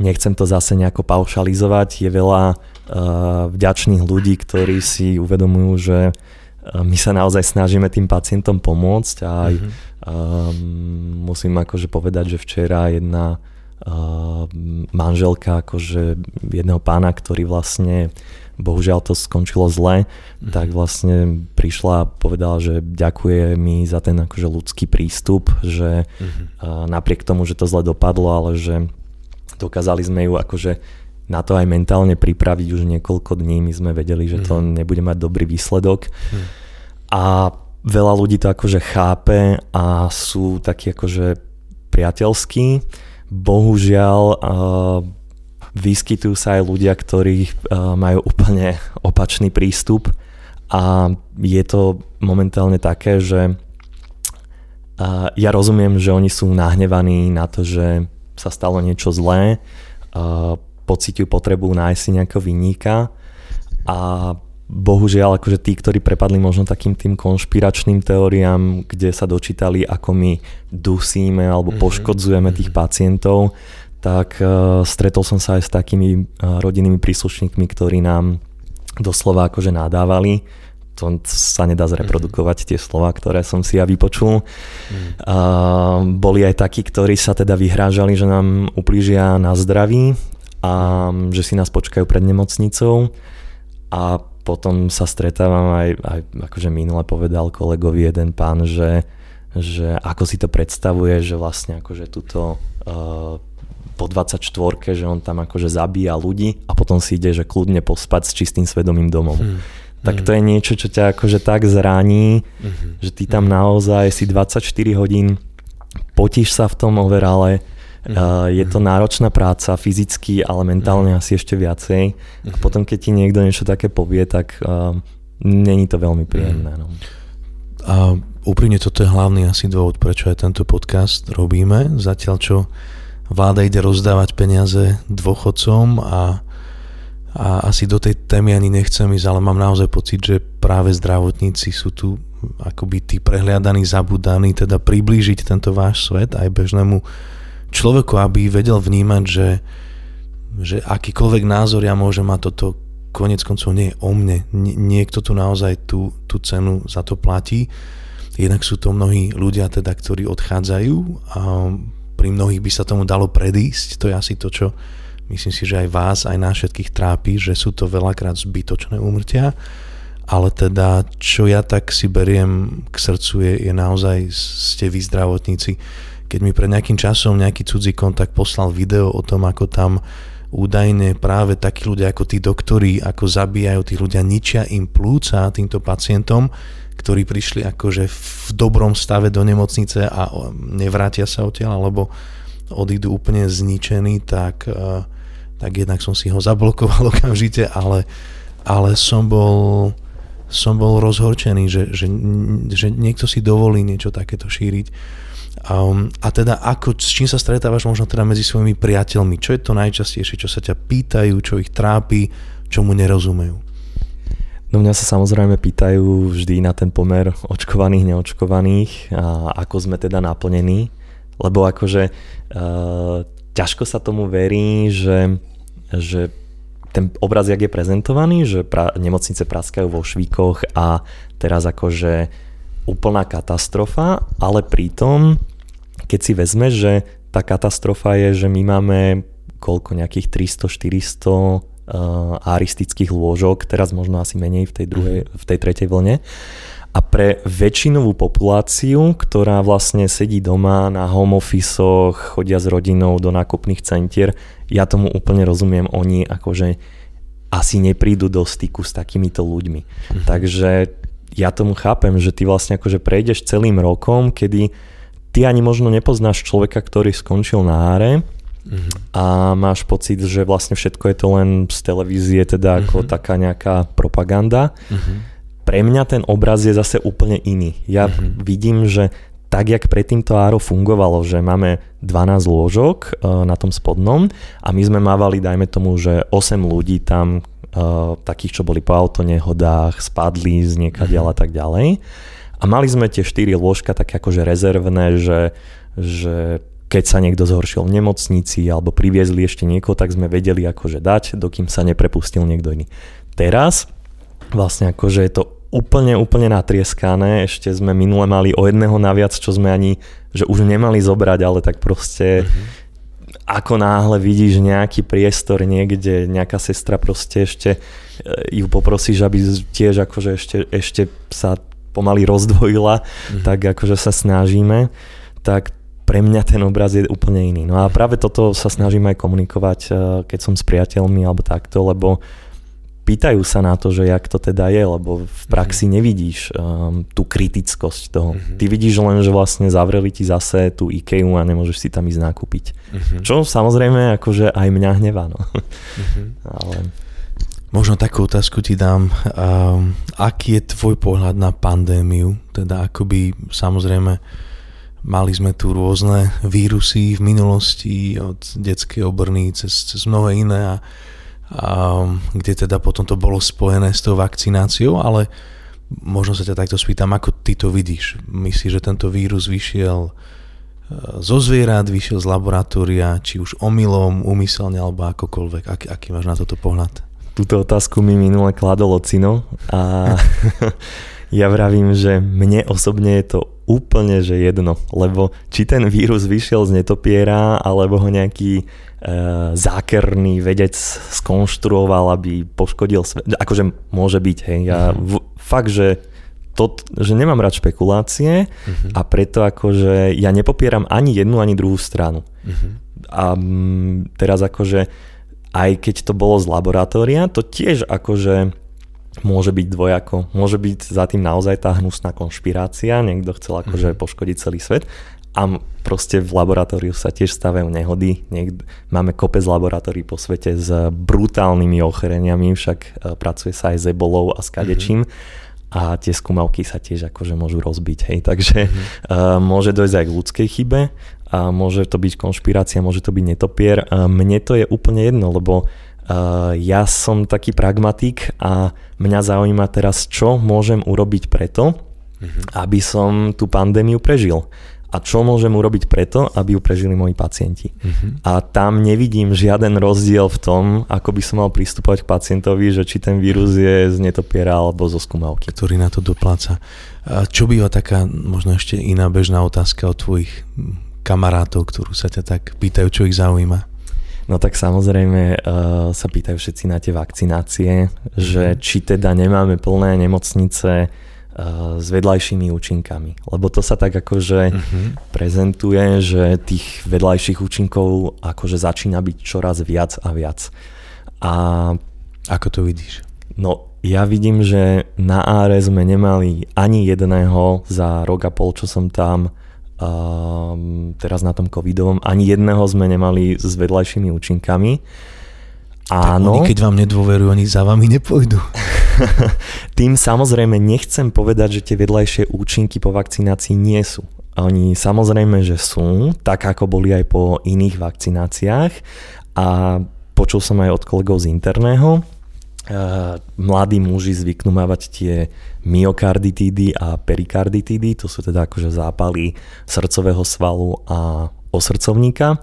Speaker 2: nechcem to zase nejako paušalizovať, je veľa uh, vďačných ľudí, ktorí si uvedomujú, že uh, my sa naozaj snažíme tým pacientom pomôcť a aj mm-hmm. uh, musím akože povedať, že včera jedna uh, manželka akože jedného pána, ktorý vlastne bohužiaľ to skončilo zle, mm-hmm. tak vlastne prišla a povedala, že ďakuje mi za ten akože ľudský prístup, že mm-hmm. uh, napriek tomu, že to zle dopadlo, ale že dokázali sme ju akože na to aj mentálne pripraviť už niekoľko dní, my sme vedeli, že to mm-hmm. nebude mať dobrý výsledok. Mm-hmm. A veľa ľudí to akože chápe a sú takí akože priateľskí. Bohužiaľ uh, Vyskytujú sa aj ľudia, ktorí uh, majú úplne opačný prístup a je to momentálne také, že uh, ja rozumiem, že oni sú nahnevaní na to, že sa stalo niečo zlé, uh, pociťujú potrebu nájsť si nejakého vinníka a bohužiaľ akože tí, ktorí prepadli možno takým tým konšpiračným teóriám, kde sa dočítali, ako my dusíme alebo mhm. poškodzujeme tých mhm. pacientov, tak uh, stretol som sa aj s takými uh, rodinnými príslušníkmi, ktorí nám doslova akože nadávali. To sa nedá zreprodukovať, tie slova, ktoré som si ja vypočul. Mm. Uh, boli aj takí, ktorí sa teda vyhrážali, že nám uplížia na zdraví a že si nás počkajú pred nemocnicou a potom sa stretávam aj, aj akože minule povedal kolegovi jeden pán, že, že ako si to predstavuje, že vlastne akože túto uh, po 24, že on tam akože zabíja ľudí a potom si ide, že kľudne pospať s čistým svedomím domov. Hmm. Tak to je niečo, čo ťa akože tak zraní, hmm. že ty tam naozaj si 24 hodín, potíš sa v tom overale, Mm. Uh, je to náročná práca fyzicky, ale mentálne mm. asi ešte viacej. A potom, keď ti niekto niečo také povie, tak uh, není to veľmi príjemné. Mm. No.
Speaker 1: A úprimne toto je hlavný asi dôvod, prečo aj tento podcast robíme. Zatiaľ, čo vláda ide rozdávať peniaze dôchodcom a, a asi do tej témy ani nechcem ísť, ale mám naozaj pocit, že práve zdravotníci sú tu akoby tí prehliadaní, zabudaní, teda priblížiť tento váš svet aj bežnému človeku, aby vedel vnímať, že, že akýkoľvek názor ja môžem mať toto konec koncov nie je o mne. niekto tu naozaj tú, tú cenu za to platí. Jednak sú to mnohí ľudia, teda, ktorí odchádzajú a pri mnohých by sa tomu dalo predísť. To je asi to, čo myslím si, že aj vás, aj nás všetkých trápi, že sú to veľakrát zbytočné úmrtia. Ale teda, čo ja tak si beriem k srdcu, je, je naozaj ste vy zdravotníci. Keď mi pred nejakým časom nejaký cudzí kontakt poslal video o tom, ako tam údajne práve takí ľudia ako tí doktori, ako zabíjajú tých ľudia, ničia im plúca týmto pacientom, ktorí prišli akože v dobrom stave do nemocnice a nevrátia sa odtiaľ, alebo odídu úplne zničení, tak, e, tak jednak som si ho zablokoval okamžite, ale, ale som bol som bol rozhorčený, že, že, že niekto si dovolí niečo takéto šíriť. Um, a teda ako, s čím sa stretávaš možno teda medzi svojimi priateľmi? Čo je to najčastejšie, čo sa ťa pýtajú, čo ich trápi, čo mu nerozumejú?
Speaker 2: No mňa sa samozrejme pýtajú vždy na ten pomer očkovaných, neočkovaných a ako sme teda naplnení, lebo akože uh, ťažko sa tomu verí, že, že ten obraz, jak je prezentovaný, že pra, nemocnice praskajú vo švíkoch a teraz akože úplná katastrofa, ale pritom, keď si vezme, že tá katastrofa je, že my máme koľko, nejakých 300-400 uh, aristických lôžok, teraz možno asi menej v tej, druhej, mhm. v tej tretej vlne. A pre väčšinovú populáciu, ktorá vlastne sedí doma na home office chodia s rodinou do nákupných centier, ja tomu úplne rozumiem, oni akože asi neprídu do styku s takýmito ľuďmi. Mm-hmm. Takže ja tomu chápem, že ty vlastne akože prejdeš celým rokom, kedy ty ani možno nepoznáš človeka, ktorý skončil na áre, Uh-huh. A máš pocit, že vlastne všetko je to len z televízie, teda ako uh-huh. taká nejaká propaganda. Uh-huh. Pre mňa ten obraz je zase úplne iný. Ja uh-huh. vidím, že tak, jak predtým to áro fungovalo, že máme 12 lôžok uh, na tom spodnom a my sme mávali, dajme tomu, že 8 ľudí tam, uh, takých, čo boli po autonehodách, spadli z niekaďal uh-huh. a tak ďalej. A mali sme tie 4 lôžka také akože rezervné, že, že keď sa niekto zhoršil v nemocnici alebo priviezli ešte niekoho, tak sme vedeli akože dať, dokým sa neprepustil niekto iný. Teraz vlastne akože je to úplne, úplne natrieskané. Ešte sme minule mali o jedného naviac, čo sme ani, že už nemali zobrať, ale tak proste mm-hmm. ako náhle vidíš nejaký priestor niekde, nejaká sestra proste ešte e, ju poprosíš, aby tiež akože ešte, ešte sa pomaly rozdvojila, mm-hmm. tak akože sa snažíme, tak pre mňa ten obraz je úplne iný. No a práve toto sa snažím aj komunikovať, e, keď som s priateľmi alebo takto, lebo pýtajú sa na to, že jak to teda je, lebo v praxi mm-hmm. nevidíš um, tú kritickosť toho. Mm-hmm. Ty vidíš len, že vlastne zavreli ti zase tú IKEA a nemôžeš si tam ísť nakúpiť. Mm-hmm. Čo samozrejme akože aj mňa hnevá. No. Mm-hmm. Ale...
Speaker 1: Možno takú otázku ti dám. Um, aký je tvoj pohľad na pandémiu? Teda akoby samozrejme mali sme tu rôzne vírusy v minulosti od detskej obrny cez, cez mnohé iné a kde teda potom to bolo spojené s tou vakcináciou, ale možno sa ťa takto spýtam, ako ty to vidíš? Myslíš, že tento vírus vyšiel e, zo zvierat, vyšiel z laboratória, či už omylom, umyselne alebo akokoľvek? Aký, aký máš na toto pohľad?
Speaker 2: Túto otázku mi minule kladol Ocino a ja vravím, že mne osobne je to úplne že jedno, lebo či ten vírus vyšiel z netopiera, alebo ho nejaký zákerný vedec skonštruoval, aby poškodil svet. Akože môže byť, hej. Ja mhm. v, fakt, že to, že nemám rád špekulácie uh-huh. a preto akože ja nepopieram ani jednu, ani druhú stranu. Uh-huh. A m, teraz akože aj keď to bolo z laboratória, to tiež akože môže byť dvojako. Môže byť za tým naozaj tá hnusná konšpirácia, niekto chcel akože uh-huh. poškodiť celý svet a proste v laboratóriu sa tiež stavajú nehody. Niek- máme kopec laboratórií po svete s brutálnymi ochoreniami, však e, pracuje sa aj s ebolou a s kadečím. Mm-hmm. A tie skúmavky sa tiež akože môžu rozbiť, hej. Takže mm-hmm. uh, môže dojsť aj k ľudskej chybe, a môže to byť konšpirácia, môže to byť netopier. Uh, mne to je úplne jedno, lebo uh, ja som taký pragmatik a mňa zaujíma teraz, čo môžem urobiť preto, mm-hmm. aby som tú pandémiu prežil a čo môžem urobiť preto, aby ju prežili moji pacienti. Uh-huh. A tam nevidím žiaden rozdiel v tom, ako by som mal pristupovať k pacientovi, že či ten vírus je z netopiera alebo zo skúmavky.
Speaker 1: Ktorý na to dopláca. A čo býva taká možno ešte iná bežná otázka od tvojich kamarátov, ktorú sa ťa tak pýtajú, čo ich zaujíma?
Speaker 2: No tak samozrejme uh, sa pýtajú všetci na tie vakcinácie, uh-huh. že mhm. či teda nemáme plné nemocnice, s vedľajšími účinkami. Lebo to sa tak akože uh-huh. prezentuje, že tých vedľajších účinkov akože začína byť čoraz viac a viac. A
Speaker 1: ako to vidíš?
Speaker 2: No, ja vidím, že na ARE sme nemali ani jedného za rok a pol, čo som tam um, teraz na tom covidovom, ani jedného sme nemali s vedľajšími účinkami.
Speaker 1: Áno. Tak oni, keď vám nedôverujú, oni za vami nepôjdu.
Speaker 2: Tým samozrejme nechcem povedať, že tie vedľajšie účinky po vakcinácii nie sú. Oni samozrejme, že sú, tak ako boli aj po iných vakcináciách a počul som aj od kolegov z interného, mladí muži zvyknú mávať tie myokarditídy a perikarditídy, to sú teda akože zápaly srdcového svalu a osrdcovníka,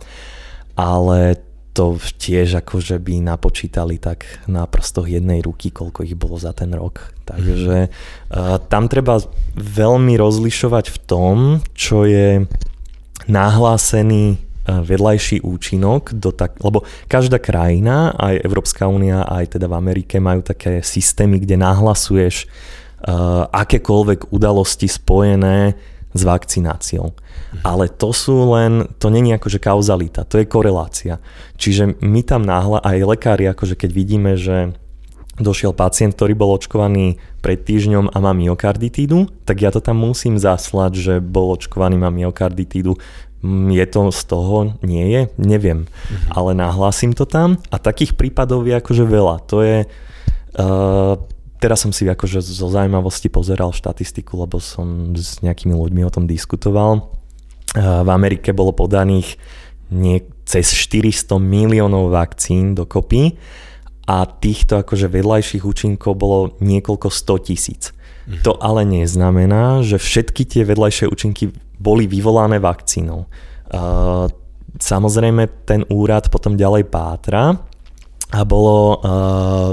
Speaker 2: ale to tiež akože by napočítali tak na prstoch jednej ruky, koľko ich bolo za ten rok. Takže uh, tam treba veľmi rozlišovať v tom, čo je nahlásený uh, vedľajší účinok, do tak, lebo každá krajina, aj Európska únia, aj teda v Amerike majú také systémy, kde nahlasuješ uh, akékoľvek udalosti spojené s vakcináciou. Ale to sú len, to není akože kauzalita, to je korelácia. Čiže my tam náhla, aj lekári, akože keď vidíme, že došiel pacient, ktorý bol očkovaný pred týždňom a má myokarditídu, tak ja to tam musím zaslať, že bol očkovaný, má myokarditídu. Mm, je to z toho? Nie je? Neviem. Mhm. Ale nahlásim to tam a takých prípadov je akože veľa. To je... Uh, teraz som si akože zo zaujímavosti pozeral štatistiku, lebo som s nejakými ľuďmi o tom diskutoval. V Amerike bolo podaných nie, cez 400 miliónov vakcín dokopy a týchto akože vedľajších účinkov bolo niekoľko 100 tisíc. Mhm. To ale neznamená, že všetky tie vedľajšie účinky boli vyvolané vakcínou. Uh, samozrejme ten úrad potom ďalej pátra a bolo, uh,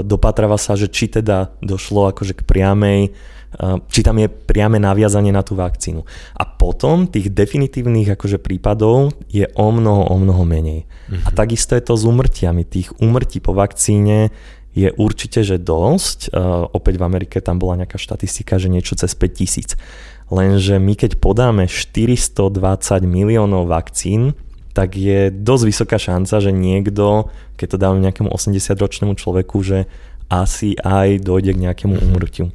Speaker 2: dopatrava sa, že či teda došlo akože k priamej uh, či tam je priame naviazanie na tú vakcínu. A potom tých definitívnych akože prípadov je o mnoho, o mnoho menej. Uh-huh. A takisto je to s umrtiami. Tých umrtí po vakcíne je určite, že dosť. Uh, opäť v Amerike tam bola nejaká štatistika, že niečo cez 5000. Lenže my keď podáme 420 miliónov vakcín, tak je dosť vysoká šanca, že niekto, keď to dáme nejakému 80-ročnému človeku, že asi aj dojde k nejakému mhm. umrtiu.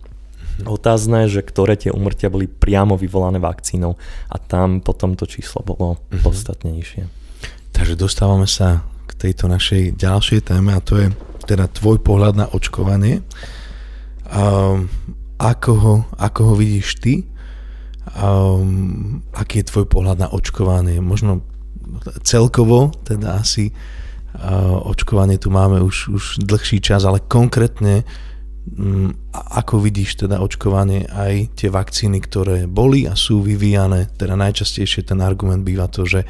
Speaker 2: Otázne, že ktoré tie umrtia boli priamo vyvolané vakcínou a tam potom to číslo bolo uh-huh. podstatne nižšie.
Speaker 1: Takže dostávame sa k tejto našej ďalšej téme a to je teda tvoj pohľad na očkovanie. Um, ako, ho, ako ho vidíš ty? Um, aký je tvoj pohľad na očkovanie? Možno celkovo, teda asi uh, očkovanie tu máme už, už dlhší čas, ale konkrétne um, ako vidíš teda očkovanie aj tie vakcíny, ktoré boli a sú vyvíjane, teda najčastejšie ten argument býva to, že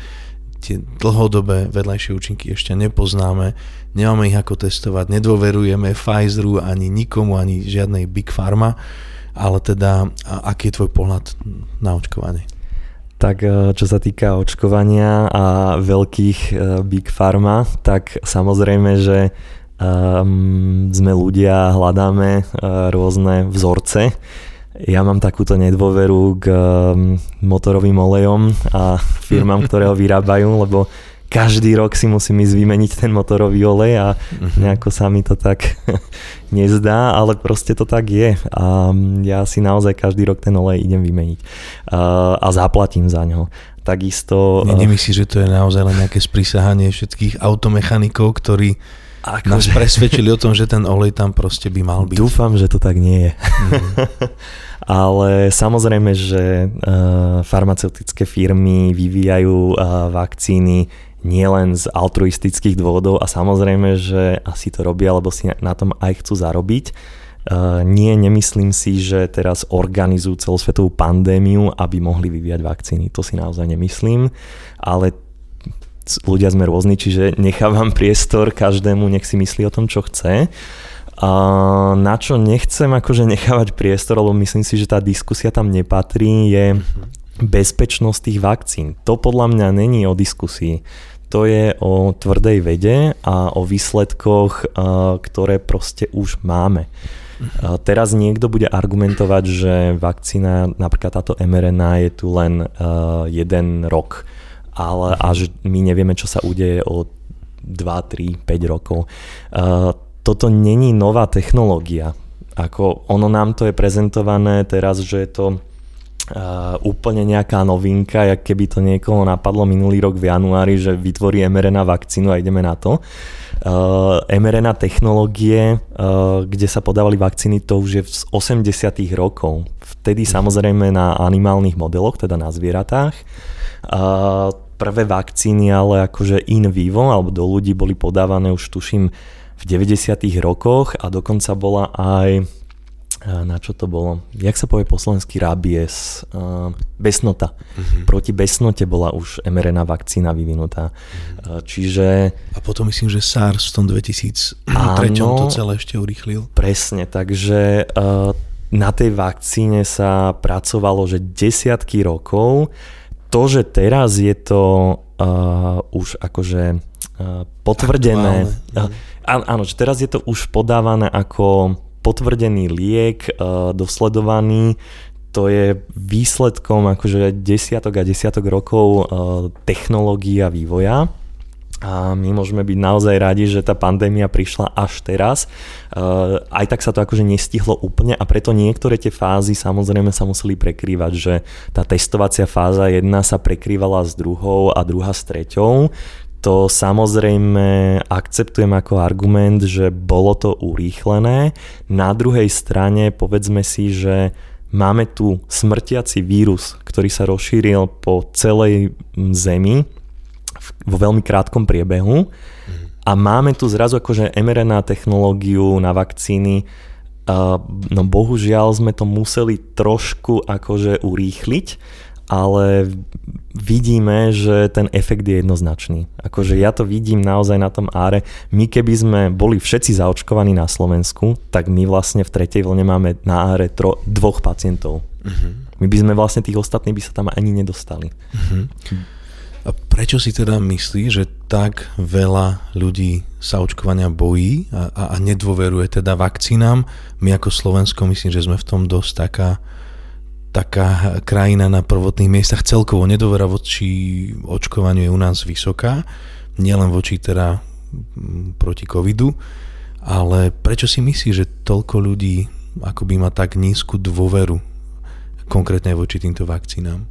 Speaker 1: tie dlhodobé vedľajšie účinky ešte nepoznáme, nemáme ich ako testovať, nedôverujeme Pfizeru ani nikomu, ani žiadnej Big Pharma, ale teda aký je tvoj pohľad na očkovanie?
Speaker 2: Tak e, čo sa týka očkovania a veľkých e, big pharma, tak samozrejme, že sme ľudia, hľadáme uh, rôzne vzorce. Ja mám takúto nedôveru k motorovým olejom a firmám, ktoré ho vyrábajú, lebo každý rok si musím ísť vymeniť ten motorový olej a mhm. nejako sa mi to tak nezdá, ale proste to tak je a ja si naozaj každý rok ten olej idem vymeniť a zaplatím za ňo. Takisto...
Speaker 1: Ne, nemyslíš, že to je naozaj len nejaké sprísahanie všetkých automechanikov, ktorí ako nás že... presvedčili o tom, že ten olej tam proste by mal byť.
Speaker 2: Dúfam, že to tak nie je. Mm. Ale samozrejme, že uh, farmaceutické firmy vyvíjajú uh, vakcíny nielen z altruistických dôvodov a samozrejme, že asi to robia, lebo si na tom aj chcú zarobiť. Uh, nie, nemyslím si, že teraz organizujú celosvetovú pandémiu, aby mohli vyvíjať vakcíny. To si naozaj nemyslím, ale ľudia sme rôzni, čiže nechávam priestor každému, nech si myslí o tom, čo chce. A na čo nechcem akože nechávať priestor, lebo myslím si, že tá diskusia tam nepatrí, je mhm. bezpečnosť tých vakcín. To podľa mňa není o diskusii to je o tvrdej vede a o výsledkoch, ktoré proste už máme. Teraz niekto bude argumentovať, že vakcína, napríklad táto mRNA je tu len jeden rok ale, a že my nevieme, čo sa udeje o 2, 3, 5 rokov. Toto není nová technológia. Ako ono nám to je prezentované teraz, že je to Uh, úplne nejaká novinka, jak keby to niekoho napadlo minulý rok v januári, že vytvorí mRNA vakcínu a ideme na to. Uh, mRNA technológie, uh, kde sa podávali vakcíny, to už je z 80 rokov. Vtedy samozrejme na animálnych modeloch, teda na zvieratách. Prvé vakcíny ale akože in vivo, alebo do ľudí boli podávané už tuším v 90 rokoch a dokonca bola aj na čo to bolo? Jak sa povie po slovensky rabies? Uh, besnota. Uh-huh. Proti besnote bola už mRNA vakcína vyvinutá. Uh-huh. Čiže...
Speaker 1: A potom myslím, že SARS v tom 2003 to celé ešte urýchlil.
Speaker 2: Presne, takže uh, na tej vakcíne sa pracovalo, že desiatky rokov. To, že teraz je to uh, už akože uh, potvrdené. Uh, áno, že teraz je to už podávané ako potvrdený liek, e, dosledovaný, to je výsledkom akože desiatok a desiatok rokov e, technológií a vývoja. A my môžeme byť naozaj radi, že tá pandémia prišla až teraz. Uh, aj tak sa to akože nestihlo úplne a preto niektoré tie fázy samozrejme sa museli prekrývať, že tá testovacia fáza jedna sa prekrývala s druhou a druhá s treťou to samozrejme akceptujem ako argument, že bolo to urýchlené. Na druhej strane povedzme si, že máme tu smrtiaci vírus, ktorý sa rozšíril po celej Zemi vo veľmi krátkom priebehu. A máme tu zrazu akože mRNA technológiu na vakcíny, no bohužiaľ sme to museli trošku akože urýchliť ale vidíme, že ten efekt je jednoznačný. Akože ja to vidím naozaj na tom áre. My keby sme boli všetci zaočkovaní na Slovensku, tak my vlastne v tretej vlne máme na áre tro, dvoch pacientov. Uh-huh. My by sme vlastne tých ostatných by sa tam ani nedostali. Uh-huh.
Speaker 1: A prečo si teda myslí, že tak veľa ľudí sa očkovania bojí a, a, a nedôveruje teda vakcínám? My ako Slovensko myslím, že sme v tom dosť taká taká krajina na prvotných miestach celkovo nedôvera voči očkovaniu je u nás vysoká, nielen voči teda proti covidu, ale prečo si myslí, že toľko ľudí akoby má tak nízku dôveru konkrétne voči týmto vakcínám?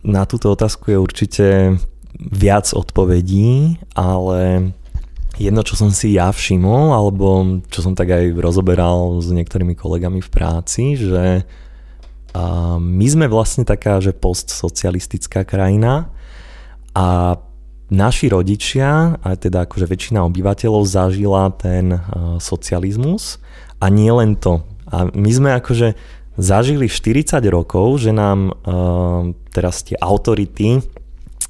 Speaker 2: Na túto otázku je určite viac odpovedí, ale jedno, čo som si ja všimol, alebo čo som tak aj rozoberal s niektorými kolegami v práci, že a my sme vlastne taká, že postsocialistická krajina a naši rodičia, aj teda akože väčšina obyvateľov zažila ten uh, socializmus a nie len to. A my sme akože zažili 40 rokov, že nám uh, teraz tie autority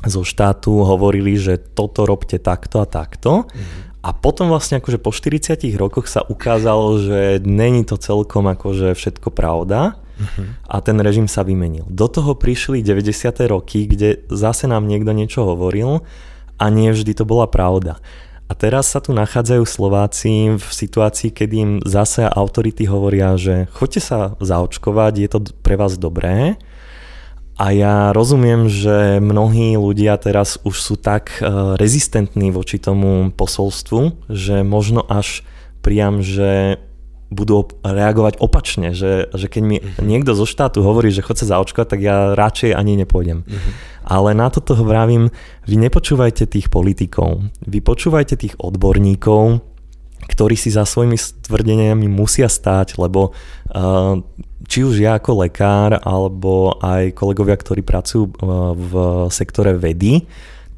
Speaker 2: zo štátu hovorili, že toto robte takto a takto. Mm-hmm. A potom vlastne akože po 40 rokoch sa ukázalo, že není to celkom akože všetko pravda a ten režim sa vymenil. Do toho prišli 90. roky, kde zase nám niekto niečo hovoril a nie vždy to bola pravda. A teraz sa tu nachádzajú Slováci v situácii, kedy im zase autority hovoria, že choďte sa zaočkovať, je to pre vás dobré. A ja rozumiem, že mnohí ľudia teraz už sú tak eh, rezistentní voči tomu posolstvu, že možno až priam, že budú reagovať opačne, že, že keď mi uh-huh. niekto zo štátu hovorí, že chod sa zaočkovať, tak ja radšej ani nepôjdem. Uh-huh. Ale na toto vravím, vy nepočúvajte tých politikov, vy počúvajte tých odborníkov, ktorí si za svojimi stvrdeniami musia stáť, lebo uh, či už ja ako lekár, alebo aj kolegovia, ktorí pracujú uh, v sektore vedy,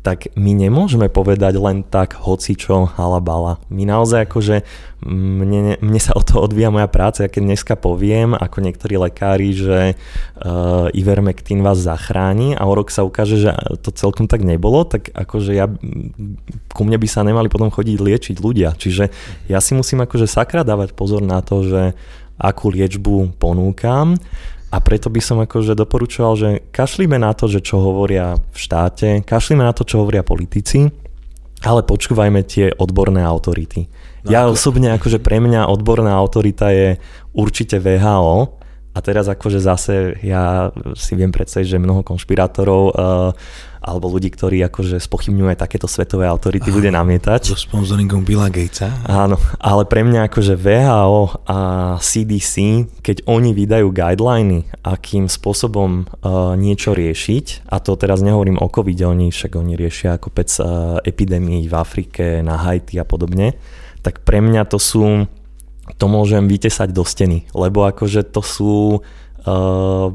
Speaker 2: tak my nemôžeme povedať len tak hoci čo halabala. My naozaj akože, mne, mne sa o to odvíja moja práca, ja keď dneska poviem, ako niektorí lekári, že uh, Ivermectin vás zachráni a o rok sa ukáže, že to celkom tak nebolo, tak akože ja, ku mne by sa nemali potom chodiť liečiť ľudia. Čiže ja si musím akože sakra dávať pozor na to, že akú liečbu ponúkam a preto by som akože doporučoval, že kašlíme na to, že čo hovoria v štáte, kašlíme na to, čo hovoria politici, ale počúvajme tie odborné autority. No, ja osobne, akože pre mňa odborná autorita je určite VHO, a teraz akože zase ja si viem predstaviť, že mnoho konšpirátorov uh, alebo ľudí, ktorí akože spochybňujú aj takéto svetové autority, Aha, bude namietať.
Speaker 1: So sponsoringom Billa Gatesa.
Speaker 2: Áno, ale pre mňa akože VHO a CDC, keď oni vydajú guideliny, akým spôsobom uh, niečo riešiť, a to teraz nehovorím o covid oni však oni riešia ako pec uh, epidémií v Afrike, na Haiti a podobne, tak pre mňa to sú to môžem vytesať do steny, lebo akože to sú uh,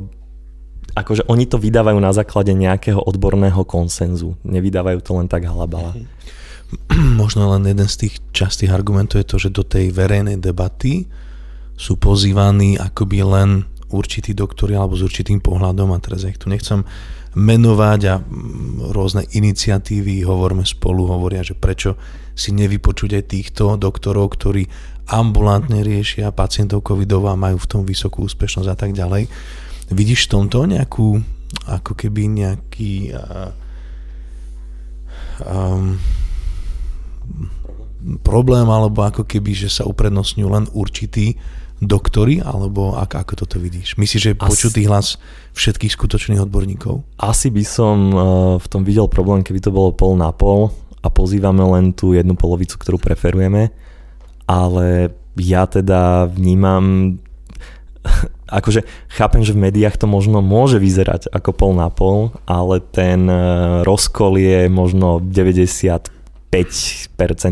Speaker 2: akože oni to vydávajú na základe nejakého odborného konsenzu. Nevydávajú to len tak halabala.
Speaker 1: Možno len jeden z tých častých argumentov je to, že do tej verejnej debaty sú pozývaní akoby len určití doktori alebo s určitým pohľadom a teraz ja ich tu nechcem menovať a mm, rôzne iniciatívy, hovorme spolu, hovoria, že prečo si nevypočuť aj týchto doktorov, ktorí ambulantne riešia pacientov covidov a majú v tom vysokú úspešnosť a tak ďalej. Vidíš v tomto nejakú, ako keby nejaký uh, um, problém, alebo ako keby, že sa uprednostňujú len určití doktory, alebo ako, ako toto vidíš? Myslíš, že je počutý hlas všetkých skutočných odborníkov?
Speaker 2: Asi by som uh, v tom videl problém, keby to bolo pol na pol a pozývame len tú jednu polovicu, ktorú preferujeme ale ja teda vnímam akože chápem, že v médiách to možno môže vyzerať ako pol na pol, ale ten e, rozkol je možno 95%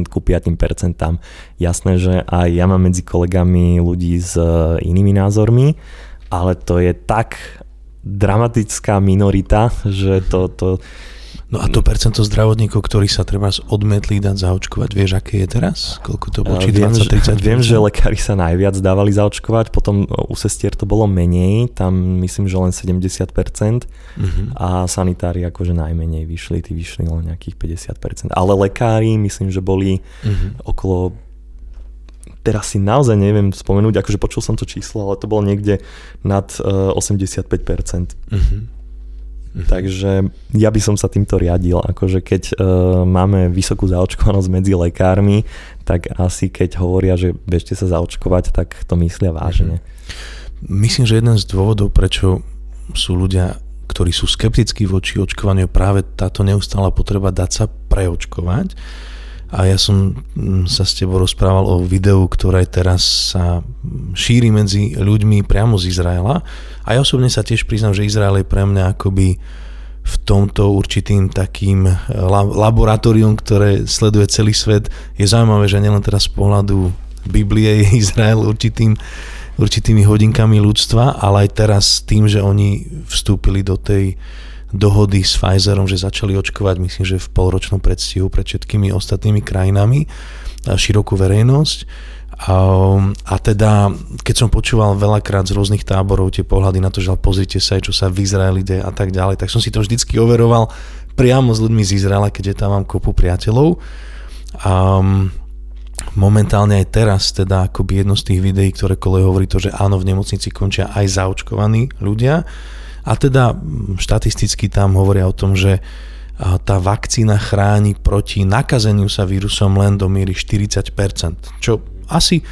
Speaker 2: ku 5%. Jasné, že aj ja mám medzi kolegami ľudí s e, inými názormi, ale to je tak dramatická minorita, že to, to
Speaker 1: No a to percento zdravotníkov, ktorí sa treba odmetli dať zaočkovať, vieš, aké je teraz? Koľko to bolo?
Speaker 2: Či 20, 30 Viem, že lekári sa najviac dávali zaočkovať, potom u sestier to bolo menej, tam myslím, že len 70% uh-huh. a sanitári akože najmenej vyšli, tí vyšli len nejakých 50%. Ale lekári myslím, že boli uh-huh. okolo teraz si naozaj neviem spomenúť, akože počul som to číslo, ale to bolo niekde nad uh, 85%. Uh-huh. Mm-hmm. Takže ja by som sa týmto riadil, akože keď uh, máme vysokú zaočkovanosť medzi lekármi, tak asi keď hovoria, že bežte sa zaočkovať, tak to myslia vážne.
Speaker 1: Mm-hmm. Myslím, že jeden z dôvodov, prečo sú ľudia, ktorí sú skeptickí voči očkovaniu, práve táto neustála potreba dať sa preočkovať. A ja som mm, sa s tebou rozprával o videu, ktoré teraz sa šíri medzi ľuďmi priamo z Izraela. A ja osobne sa tiež priznam, že Izrael je pre mňa akoby v tomto určitým takým eh, laboratórium, ktoré sleduje celý svet. Je zaujímavé, že nielen teraz z pohľadu Biblie je Izrael určitým, určitými hodinkami ľudstva, ale aj teraz tým, že oni vstúpili do tej dohody s Pfizerom, že začali očkovať, myslím, že v polročnom predstihu pred všetkými ostatnými krajinami širokú verejnosť. A, a teda, keď som počúval veľakrát z rôznych táborov tie pohľady na to, že pozrite sa, čo sa v Izraeli deje a tak ďalej, tak som si to vždycky overoval priamo s ľuďmi z Izraela, keďže tam mám kopu priateľov. A momentálne aj teraz, teda akoby jedno z tých videí, ktoré kole hovorí to, že áno, v nemocnici končia aj zaočkovaní ľudia, a teda štatisticky tam hovoria o tom, že tá vakcína chráni proti nakazeniu sa vírusom len do miery 40%. Čo asi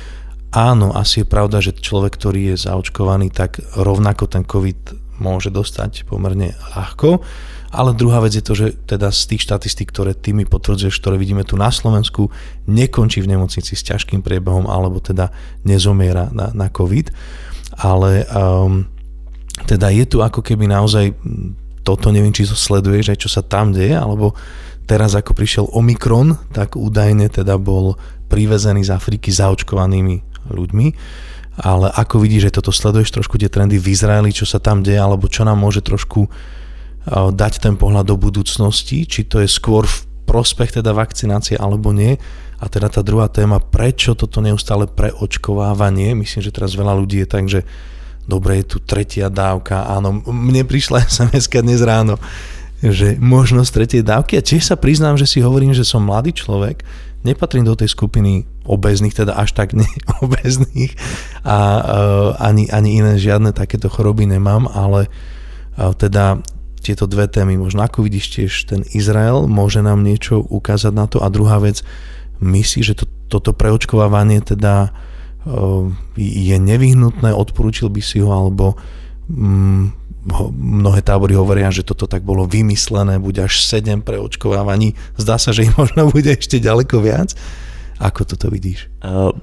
Speaker 1: áno, asi je pravda, že človek, ktorý je zaočkovaný, tak rovnako ten COVID môže dostať pomerne ľahko. Ale druhá vec je to, že teda z tých štatistík, ktoré ty mi potvrdzuješ, ktoré vidíme tu na Slovensku, nekončí v nemocnici s ťažkým priebehom alebo teda nezomiera na, na COVID. Ale um, teda je tu ako keby naozaj toto, neviem, či to sleduješ, aj čo sa tam deje, alebo teraz ako prišiel Omikron, tak údajne teda bol privezený z Afriky zaočkovanými ľuďmi, ale ako vidíš, že toto sleduješ trošku tie trendy v Izraeli, čo sa tam deje, alebo čo nám môže trošku dať ten pohľad do budúcnosti, či to je skôr v prospech teda vakcinácie alebo nie. A teda tá druhá téma, prečo toto neustále preočkovávanie, myslím, že teraz veľa ľudí je tak, že dobre, je tu tretia dávka, áno, mne prišla sms dnes ráno, že možnosť tretej dávky. A tiež sa priznám, že si hovorím, že som mladý človek, nepatrím do tej skupiny obezných, teda až tak neobezných. A uh, ani, ani iné žiadne takéto choroby nemám, ale uh, teda tieto dve témy, možno ako vidíš tiež ten Izrael, môže nám niečo ukázať na to? A druhá vec, myslíš, že to, toto preočkovávanie teda je nevyhnutné, odporúčil by si ho, alebo mm, mnohé tábory hovoria, že toto tak bolo vymyslené, bude až 7 pre očkovávaní. Zdá sa, že ich možno bude ešte ďaleko viac. Ako toto vidíš?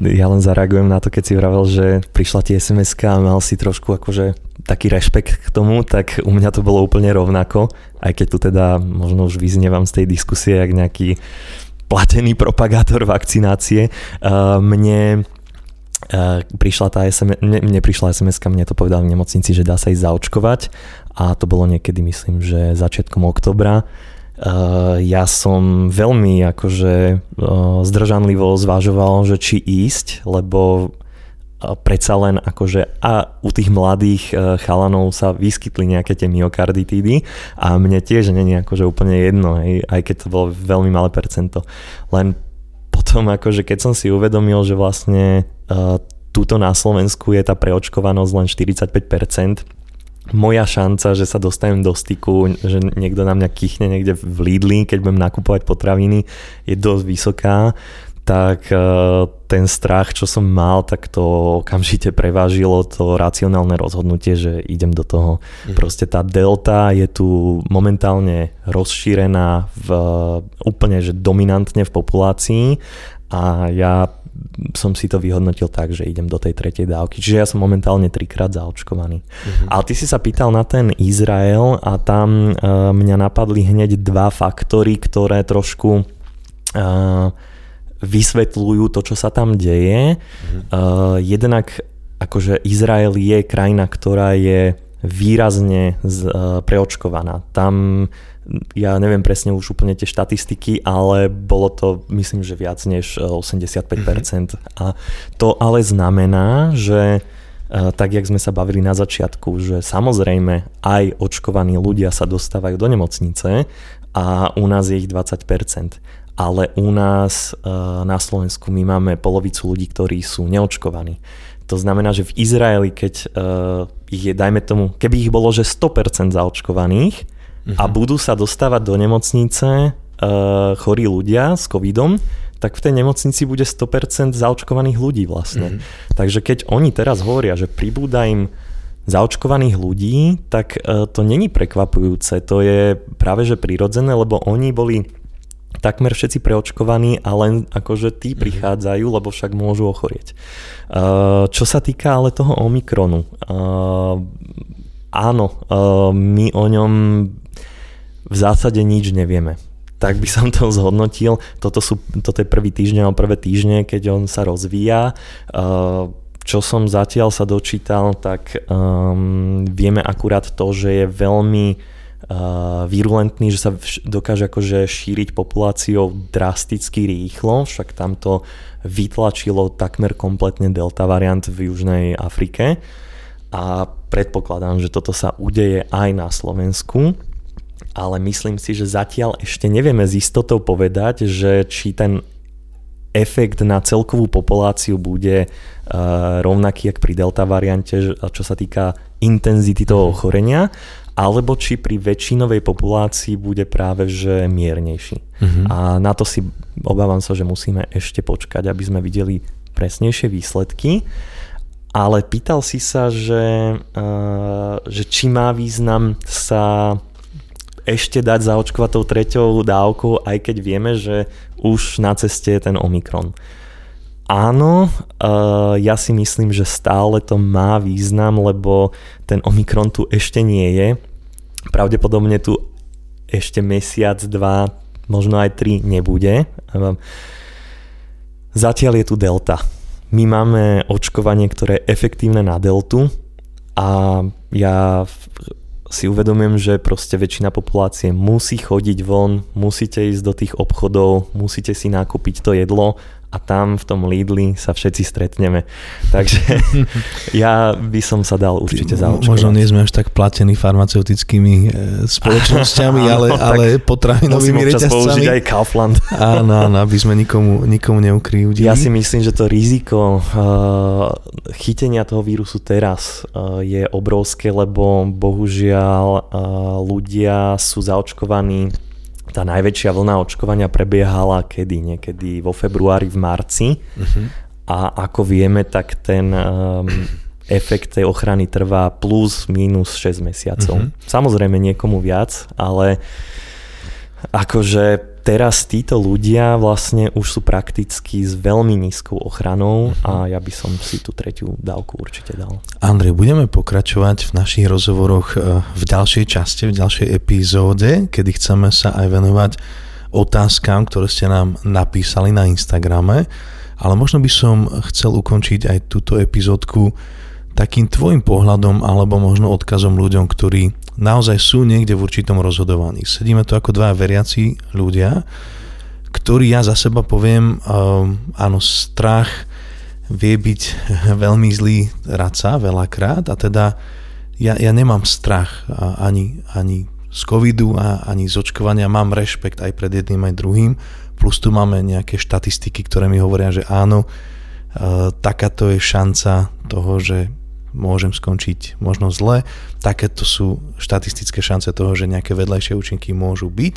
Speaker 2: Ja len zareagujem na to, keď si vravel, že prišla ti sms a mal si trošku akože taký rešpekt k tomu, tak u mňa to bolo úplne rovnako, aj keď tu teda možno už vyznievam z tej diskusie, jak nejaký platený propagátor vakcinácie. Mne Uh, prišla tá SMS, mne, mne prišla sms mne to povedal v nemocnici, že dá sa ísť zaočkovať a to bolo niekedy, myslím, že začiatkom oktobra. Uh, ja som veľmi akože uh, zdržanlivo zvažoval, že či ísť, lebo predsa len akože a u tých mladých chalanov sa vyskytli nejaké tie myokarditídy a mne tiež je akože úplne jedno, hej, aj keď to bolo veľmi malé percento. Len potom akože keď som si uvedomil, že vlastne uh, túto na Slovensku je tá preočkovanosť len 45%, moja šanca, že sa dostanem do styku, že niekto na mňa kichne niekde v Lidli, keď budem nakupovať potraviny, je dosť vysoká tak e, ten strach, čo som mal, tak to okamžite prevážilo to racionálne rozhodnutie, že idem do toho. Mhm. Proste tá delta je tu momentálne rozšírená v, úplne že dominantne v populácii a ja som si to vyhodnotil tak, že idem do tej tretej dávky. Čiže ja som momentálne trikrát zaočkovaný. Uh-huh. Ale ty si sa pýtal na ten Izrael a tam uh, mňa napadli hneď dva faktory, ktoré trošku uh, vysvetľujú to, čo sa tam deje. Mm. Uh, jednak akože Izrael je krajina, ktorá je výrazne z, uh, preočkovaná. Tam ja neviem presne už úplne tie štatistiky, ale bolo to myslím, že viac než 85%. Mm-hmm. A to ale znamená, že tak jak sme sa bavili na začiatku, že samozrejme aj očkovaní ľudia sa dostávajú do nemocnice a u nás je ich 20% ale u nás na Slovensku my máme polovicu ľudí, ktorí sú neočkovaní. To znamená, že v Izraeli, keď ich je, dajme tomu, keby ich bolo, že 100% zaočkovaných uh-huh. a mhm. budú sa dostávať do nemocnice uh, chorí ľudia s covidom, tak v tej nemocnici bude 100% zaočkovaných ľudí vlastne. Uh-huh. Takže keď oni teraz hovoria, že pribúda im zaočkovaných ľudí, tak uh, to není prekvapujúce, to je práve že prirodzené, lebo oni boli takmer všetci preočkovaní a len akože tí mhm. prichádzajú, lebo však môžu ochorieť. Uh, čo sa týka ale toho Omikronu, áno, my o ňom v zásade nič nevieme. Tak by som to zhodnotil. Toto, sú, toto je prvý týždeň alebo prvé týždne, keď on sa rozvíja. Čo som zatiaľ sa dočítal, tak um, vieme akurát to, že je veľmi virulentný, že sa dokáže akože šíriť populáciou drasticky rýchlo, však tam to vytlačilo takmer kompletne delta variant v Južnej Afrike a predpokladám, že toto sa udeje aj na Slovensku, ale myslím si, že zatiaľ ešte nevieme s istotou povedať, že či ten efekt na celkovú populáciu bude uh, rovnaký, jak pri delta variante, čo sa týka intenzity toho mhm. ochorenia, alebo či pri väčšinovej populácii bude práve že miernejší. Uh-huh. A na to si obávam sa, že musíme ešte počkať, aby sme videli presnejšie výsledky. Ale pýtal si sa, že, uh, že či má význam sa ešte dať zaočkovať tou treťou dávkou, aj keď vieme, že už na ceste je ten Omikron. Áno, uh, ja si myslím, že stále to má význam, lebo ten Omikron tu ešte nie je Pravdepodobne tu ešte mesiac, dva, možno aj tri nebude. Zatiaľ je tu delta. My máme očkovanie, ktoré je efektívne na deltu a ja si uvedomujem, že proste väčšina populácie musí chodiť von, musíte ísť do tých obchodov, musíte si nakúpiť to jedlo a tam v tom Lidli sa všetci stretneme. Takže ja by som sa dal určite zaočkovať.
Speaker 1: Možno nie sme až tak platení farmaceutickými e, spoločnosťami, ale, ale potravinovými reťazcami. použiť
Speaker 2: aj Kaufland.
Speaker 1: áno, áno, aby sme nikomu, nikomu neukryjúdili.
Speaker 2: Ja si myslím, že to riziko uh, chytenia toho vírusu teraz uh, je obrovské, lebo bohužiaľ uh, ľudia sú zaočkovaní tá najväčšia vlna očkovania prebiehala kedy? Niekedy vo februári, v marci. Uh-huh. A ako vieme, tak ten um, efekt tej ochrany trvá plus minus 6 mesiacov. Uh-huh. Samozrejme niekomu viac, ale akože teraz títo ľudia vlastne už sú prakticky s veľmi nízkou ochranou uh-huh. a ja by som si tú tretiu dávku určite dal.
Speaker 1: Andrej, budeme pokračovať v našich rozhovoroch e, v ďalšej časti, v ďalšej epizóde, kedy chceme sa aj venovať otázkam, ktoré ste nám napísali na Instagrame, ale možno by som chcel ukončiť aj túto epizódku takým tvojim pohľadom alebo možno odkazom ľuďom, ktorí naozaj sú niekde v určitom rozhodovaní. Sedíme tu ako dva veriaci ľudia, ktorí ja za seba poviem, uh, áno, strach vie byť veľmi zlý radca veľakrát a teda ja, ja nemám strach ani, ani z covidu a ani z očkovania, mám rešpekt aj pred jedným aj druhým, plus tu máme nejaké štatistiky, ktoré mi hovoria, že áno, uh, takáto je šanca toho, že môžem skončiť možno zle. Takéto sú štatistické šance toho, že nejaké vedľajšie účinky môžu byť.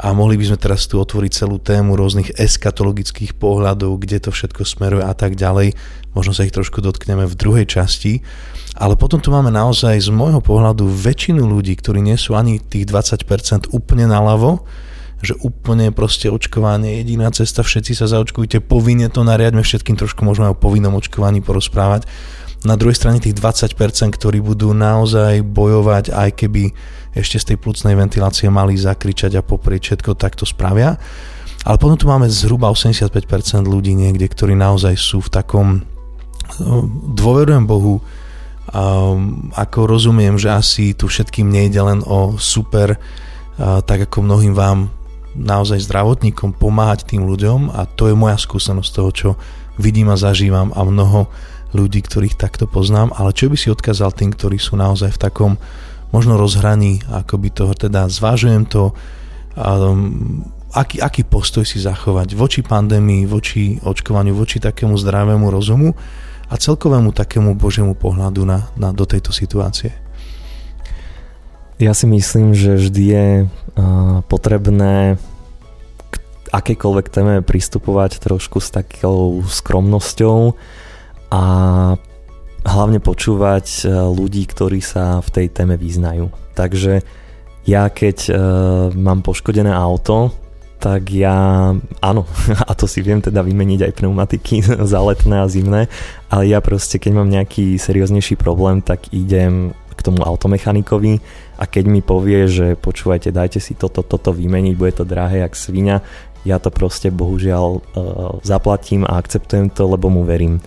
Speaker 1: A mohli by sme teraz tu otvoriť celú tému rôznych eskatologických pohľadov, kde to všetko smeruje a tak ďalej. Možno sa ich trošku dotkneme v druhej časti. Ale potom tu máme naozaj z môjho pohľadu väčšinu ľudí, ktorí nie sú ani tých 20% úplne naľavo, že úplne proste očkovanie jediná cesta, všetci sa zaočkujte, povinne to nariadme, všetkým trošku môžeme o povinnom očkovaní porozprávať na druhej strane tých 20%, ktorí budú naozaj bojovať, aj keby ešte z tej plúcnej ventilácie mali zakričať a poprieť všetko, tak to spravia. Ale potom tu máme zhruba 85% ľudí niekde, ktorí naozaj sú v takom no, dôverujem Bohu Um, ako rozumiem, že asi tu všetkým nejde len o super, uh, tak ako mnohým vám naozaj zdravotníkom pomáhať tým ľuďom a to je moja skúsenosť toho, čo vidím a zažívam a mnoho ľudí, ktorých takto poznám, ale čo by si odkázal tým, ktorí sú naozaj v takom možno rozhraní, ako by toho teda zvážujem to, um, aký, aký postoj si zachovať voči pandémii, voči očkovaniu, voči takému zdravému rozumu a celkovému takému božiemu pohľadu na, na, do tejto situácie?
Speaker 2: Ja si myslím, že vždy je uh, potrebné k akejkoľvek téme pristupovať trošku s takou skromnosťou a hlavne počúvať ľudí, ktorí sa v tej téme vyznajú. Takže ja keď uh, mám poškodené auto, tak ja, áno, a to si viem teda vymeniť aj pneumatiky za letné a zimné, ale ja proste, keď mám nejaký serióznejší problém, tak idem k tomu automechanikovi a keď mi povie, že počúvajte, dajte si toto, toto vymeniť, bude to drahé jak svinia, ja to proste bohužiaľ uh, zaplatím a akceptujem to, lebo mu verím.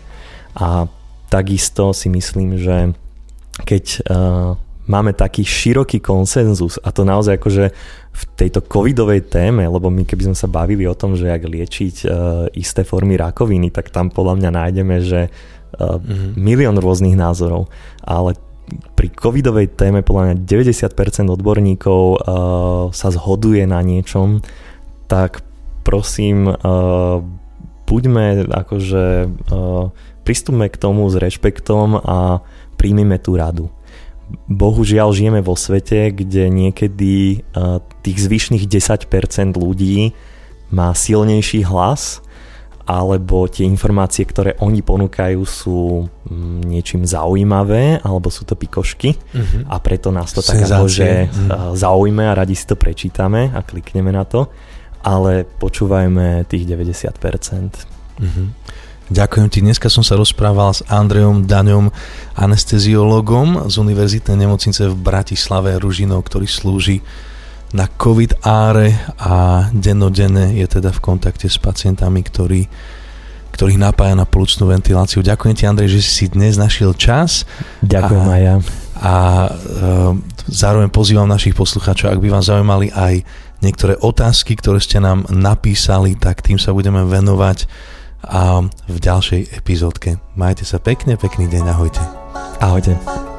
Speaker 2: A takisto si myslím, že keď uh, máme taký široký konsenzus a to naozaj akože v tejto covidovej téme, lebo my keby sme sa bavili o tom, že jak liečiť uh, isté formy rakoviny, tak tam podľa mňa nájdeme, že uh, mm-hmm. milión rôznych názorov, ale pri covidovej téme podľa mňa 90% odborníkov uh, sa zhoduje na niečom, tak prosím, uh, buďme akože, uh, pristúpme k tomu s rešpektom a príjmime tú radu bohužiaľ žijeme vo svete, kde niekedy uh, tých zvyšných 10% ľudí má silnejší hlas alebo tie informácie, ktoré oni ponúkajú sú mm, niečím zaujímavé alebo sú to pikošky uh-huh. a preto nás to Senzácie. tak akože uh, zaujme a radi si to prečítame a klikneme na to, ale počúvajme tých 90%. Uh-huh.
Speaker 1: Ďakujem ti. Dneska som sa rozprával s Andrejom Daňom, anesteziologom z Univerzitnej nemocnice v Bratislave Ružinov, ktorý slúži na COVID áre a dennodenne je teda v kontakte s pacientami, ktorí, ktorých napája na plúcnú ventiláciu. Ďakujem ti, Andrej, že si dnes našiel čas.
Speaker 2: Ďakujem a, aj ja.
Speaker 1: A e, zároveň pozývam našich poslucháčov, ak by vám zaujímali aj niektoré otázky, ktoré ste nám napísali, tak tým sa budeme venovať a v ďalšej epizódke. Majte sa pekne, pekný deň, ahojte.
Speaker 2: Ahojte.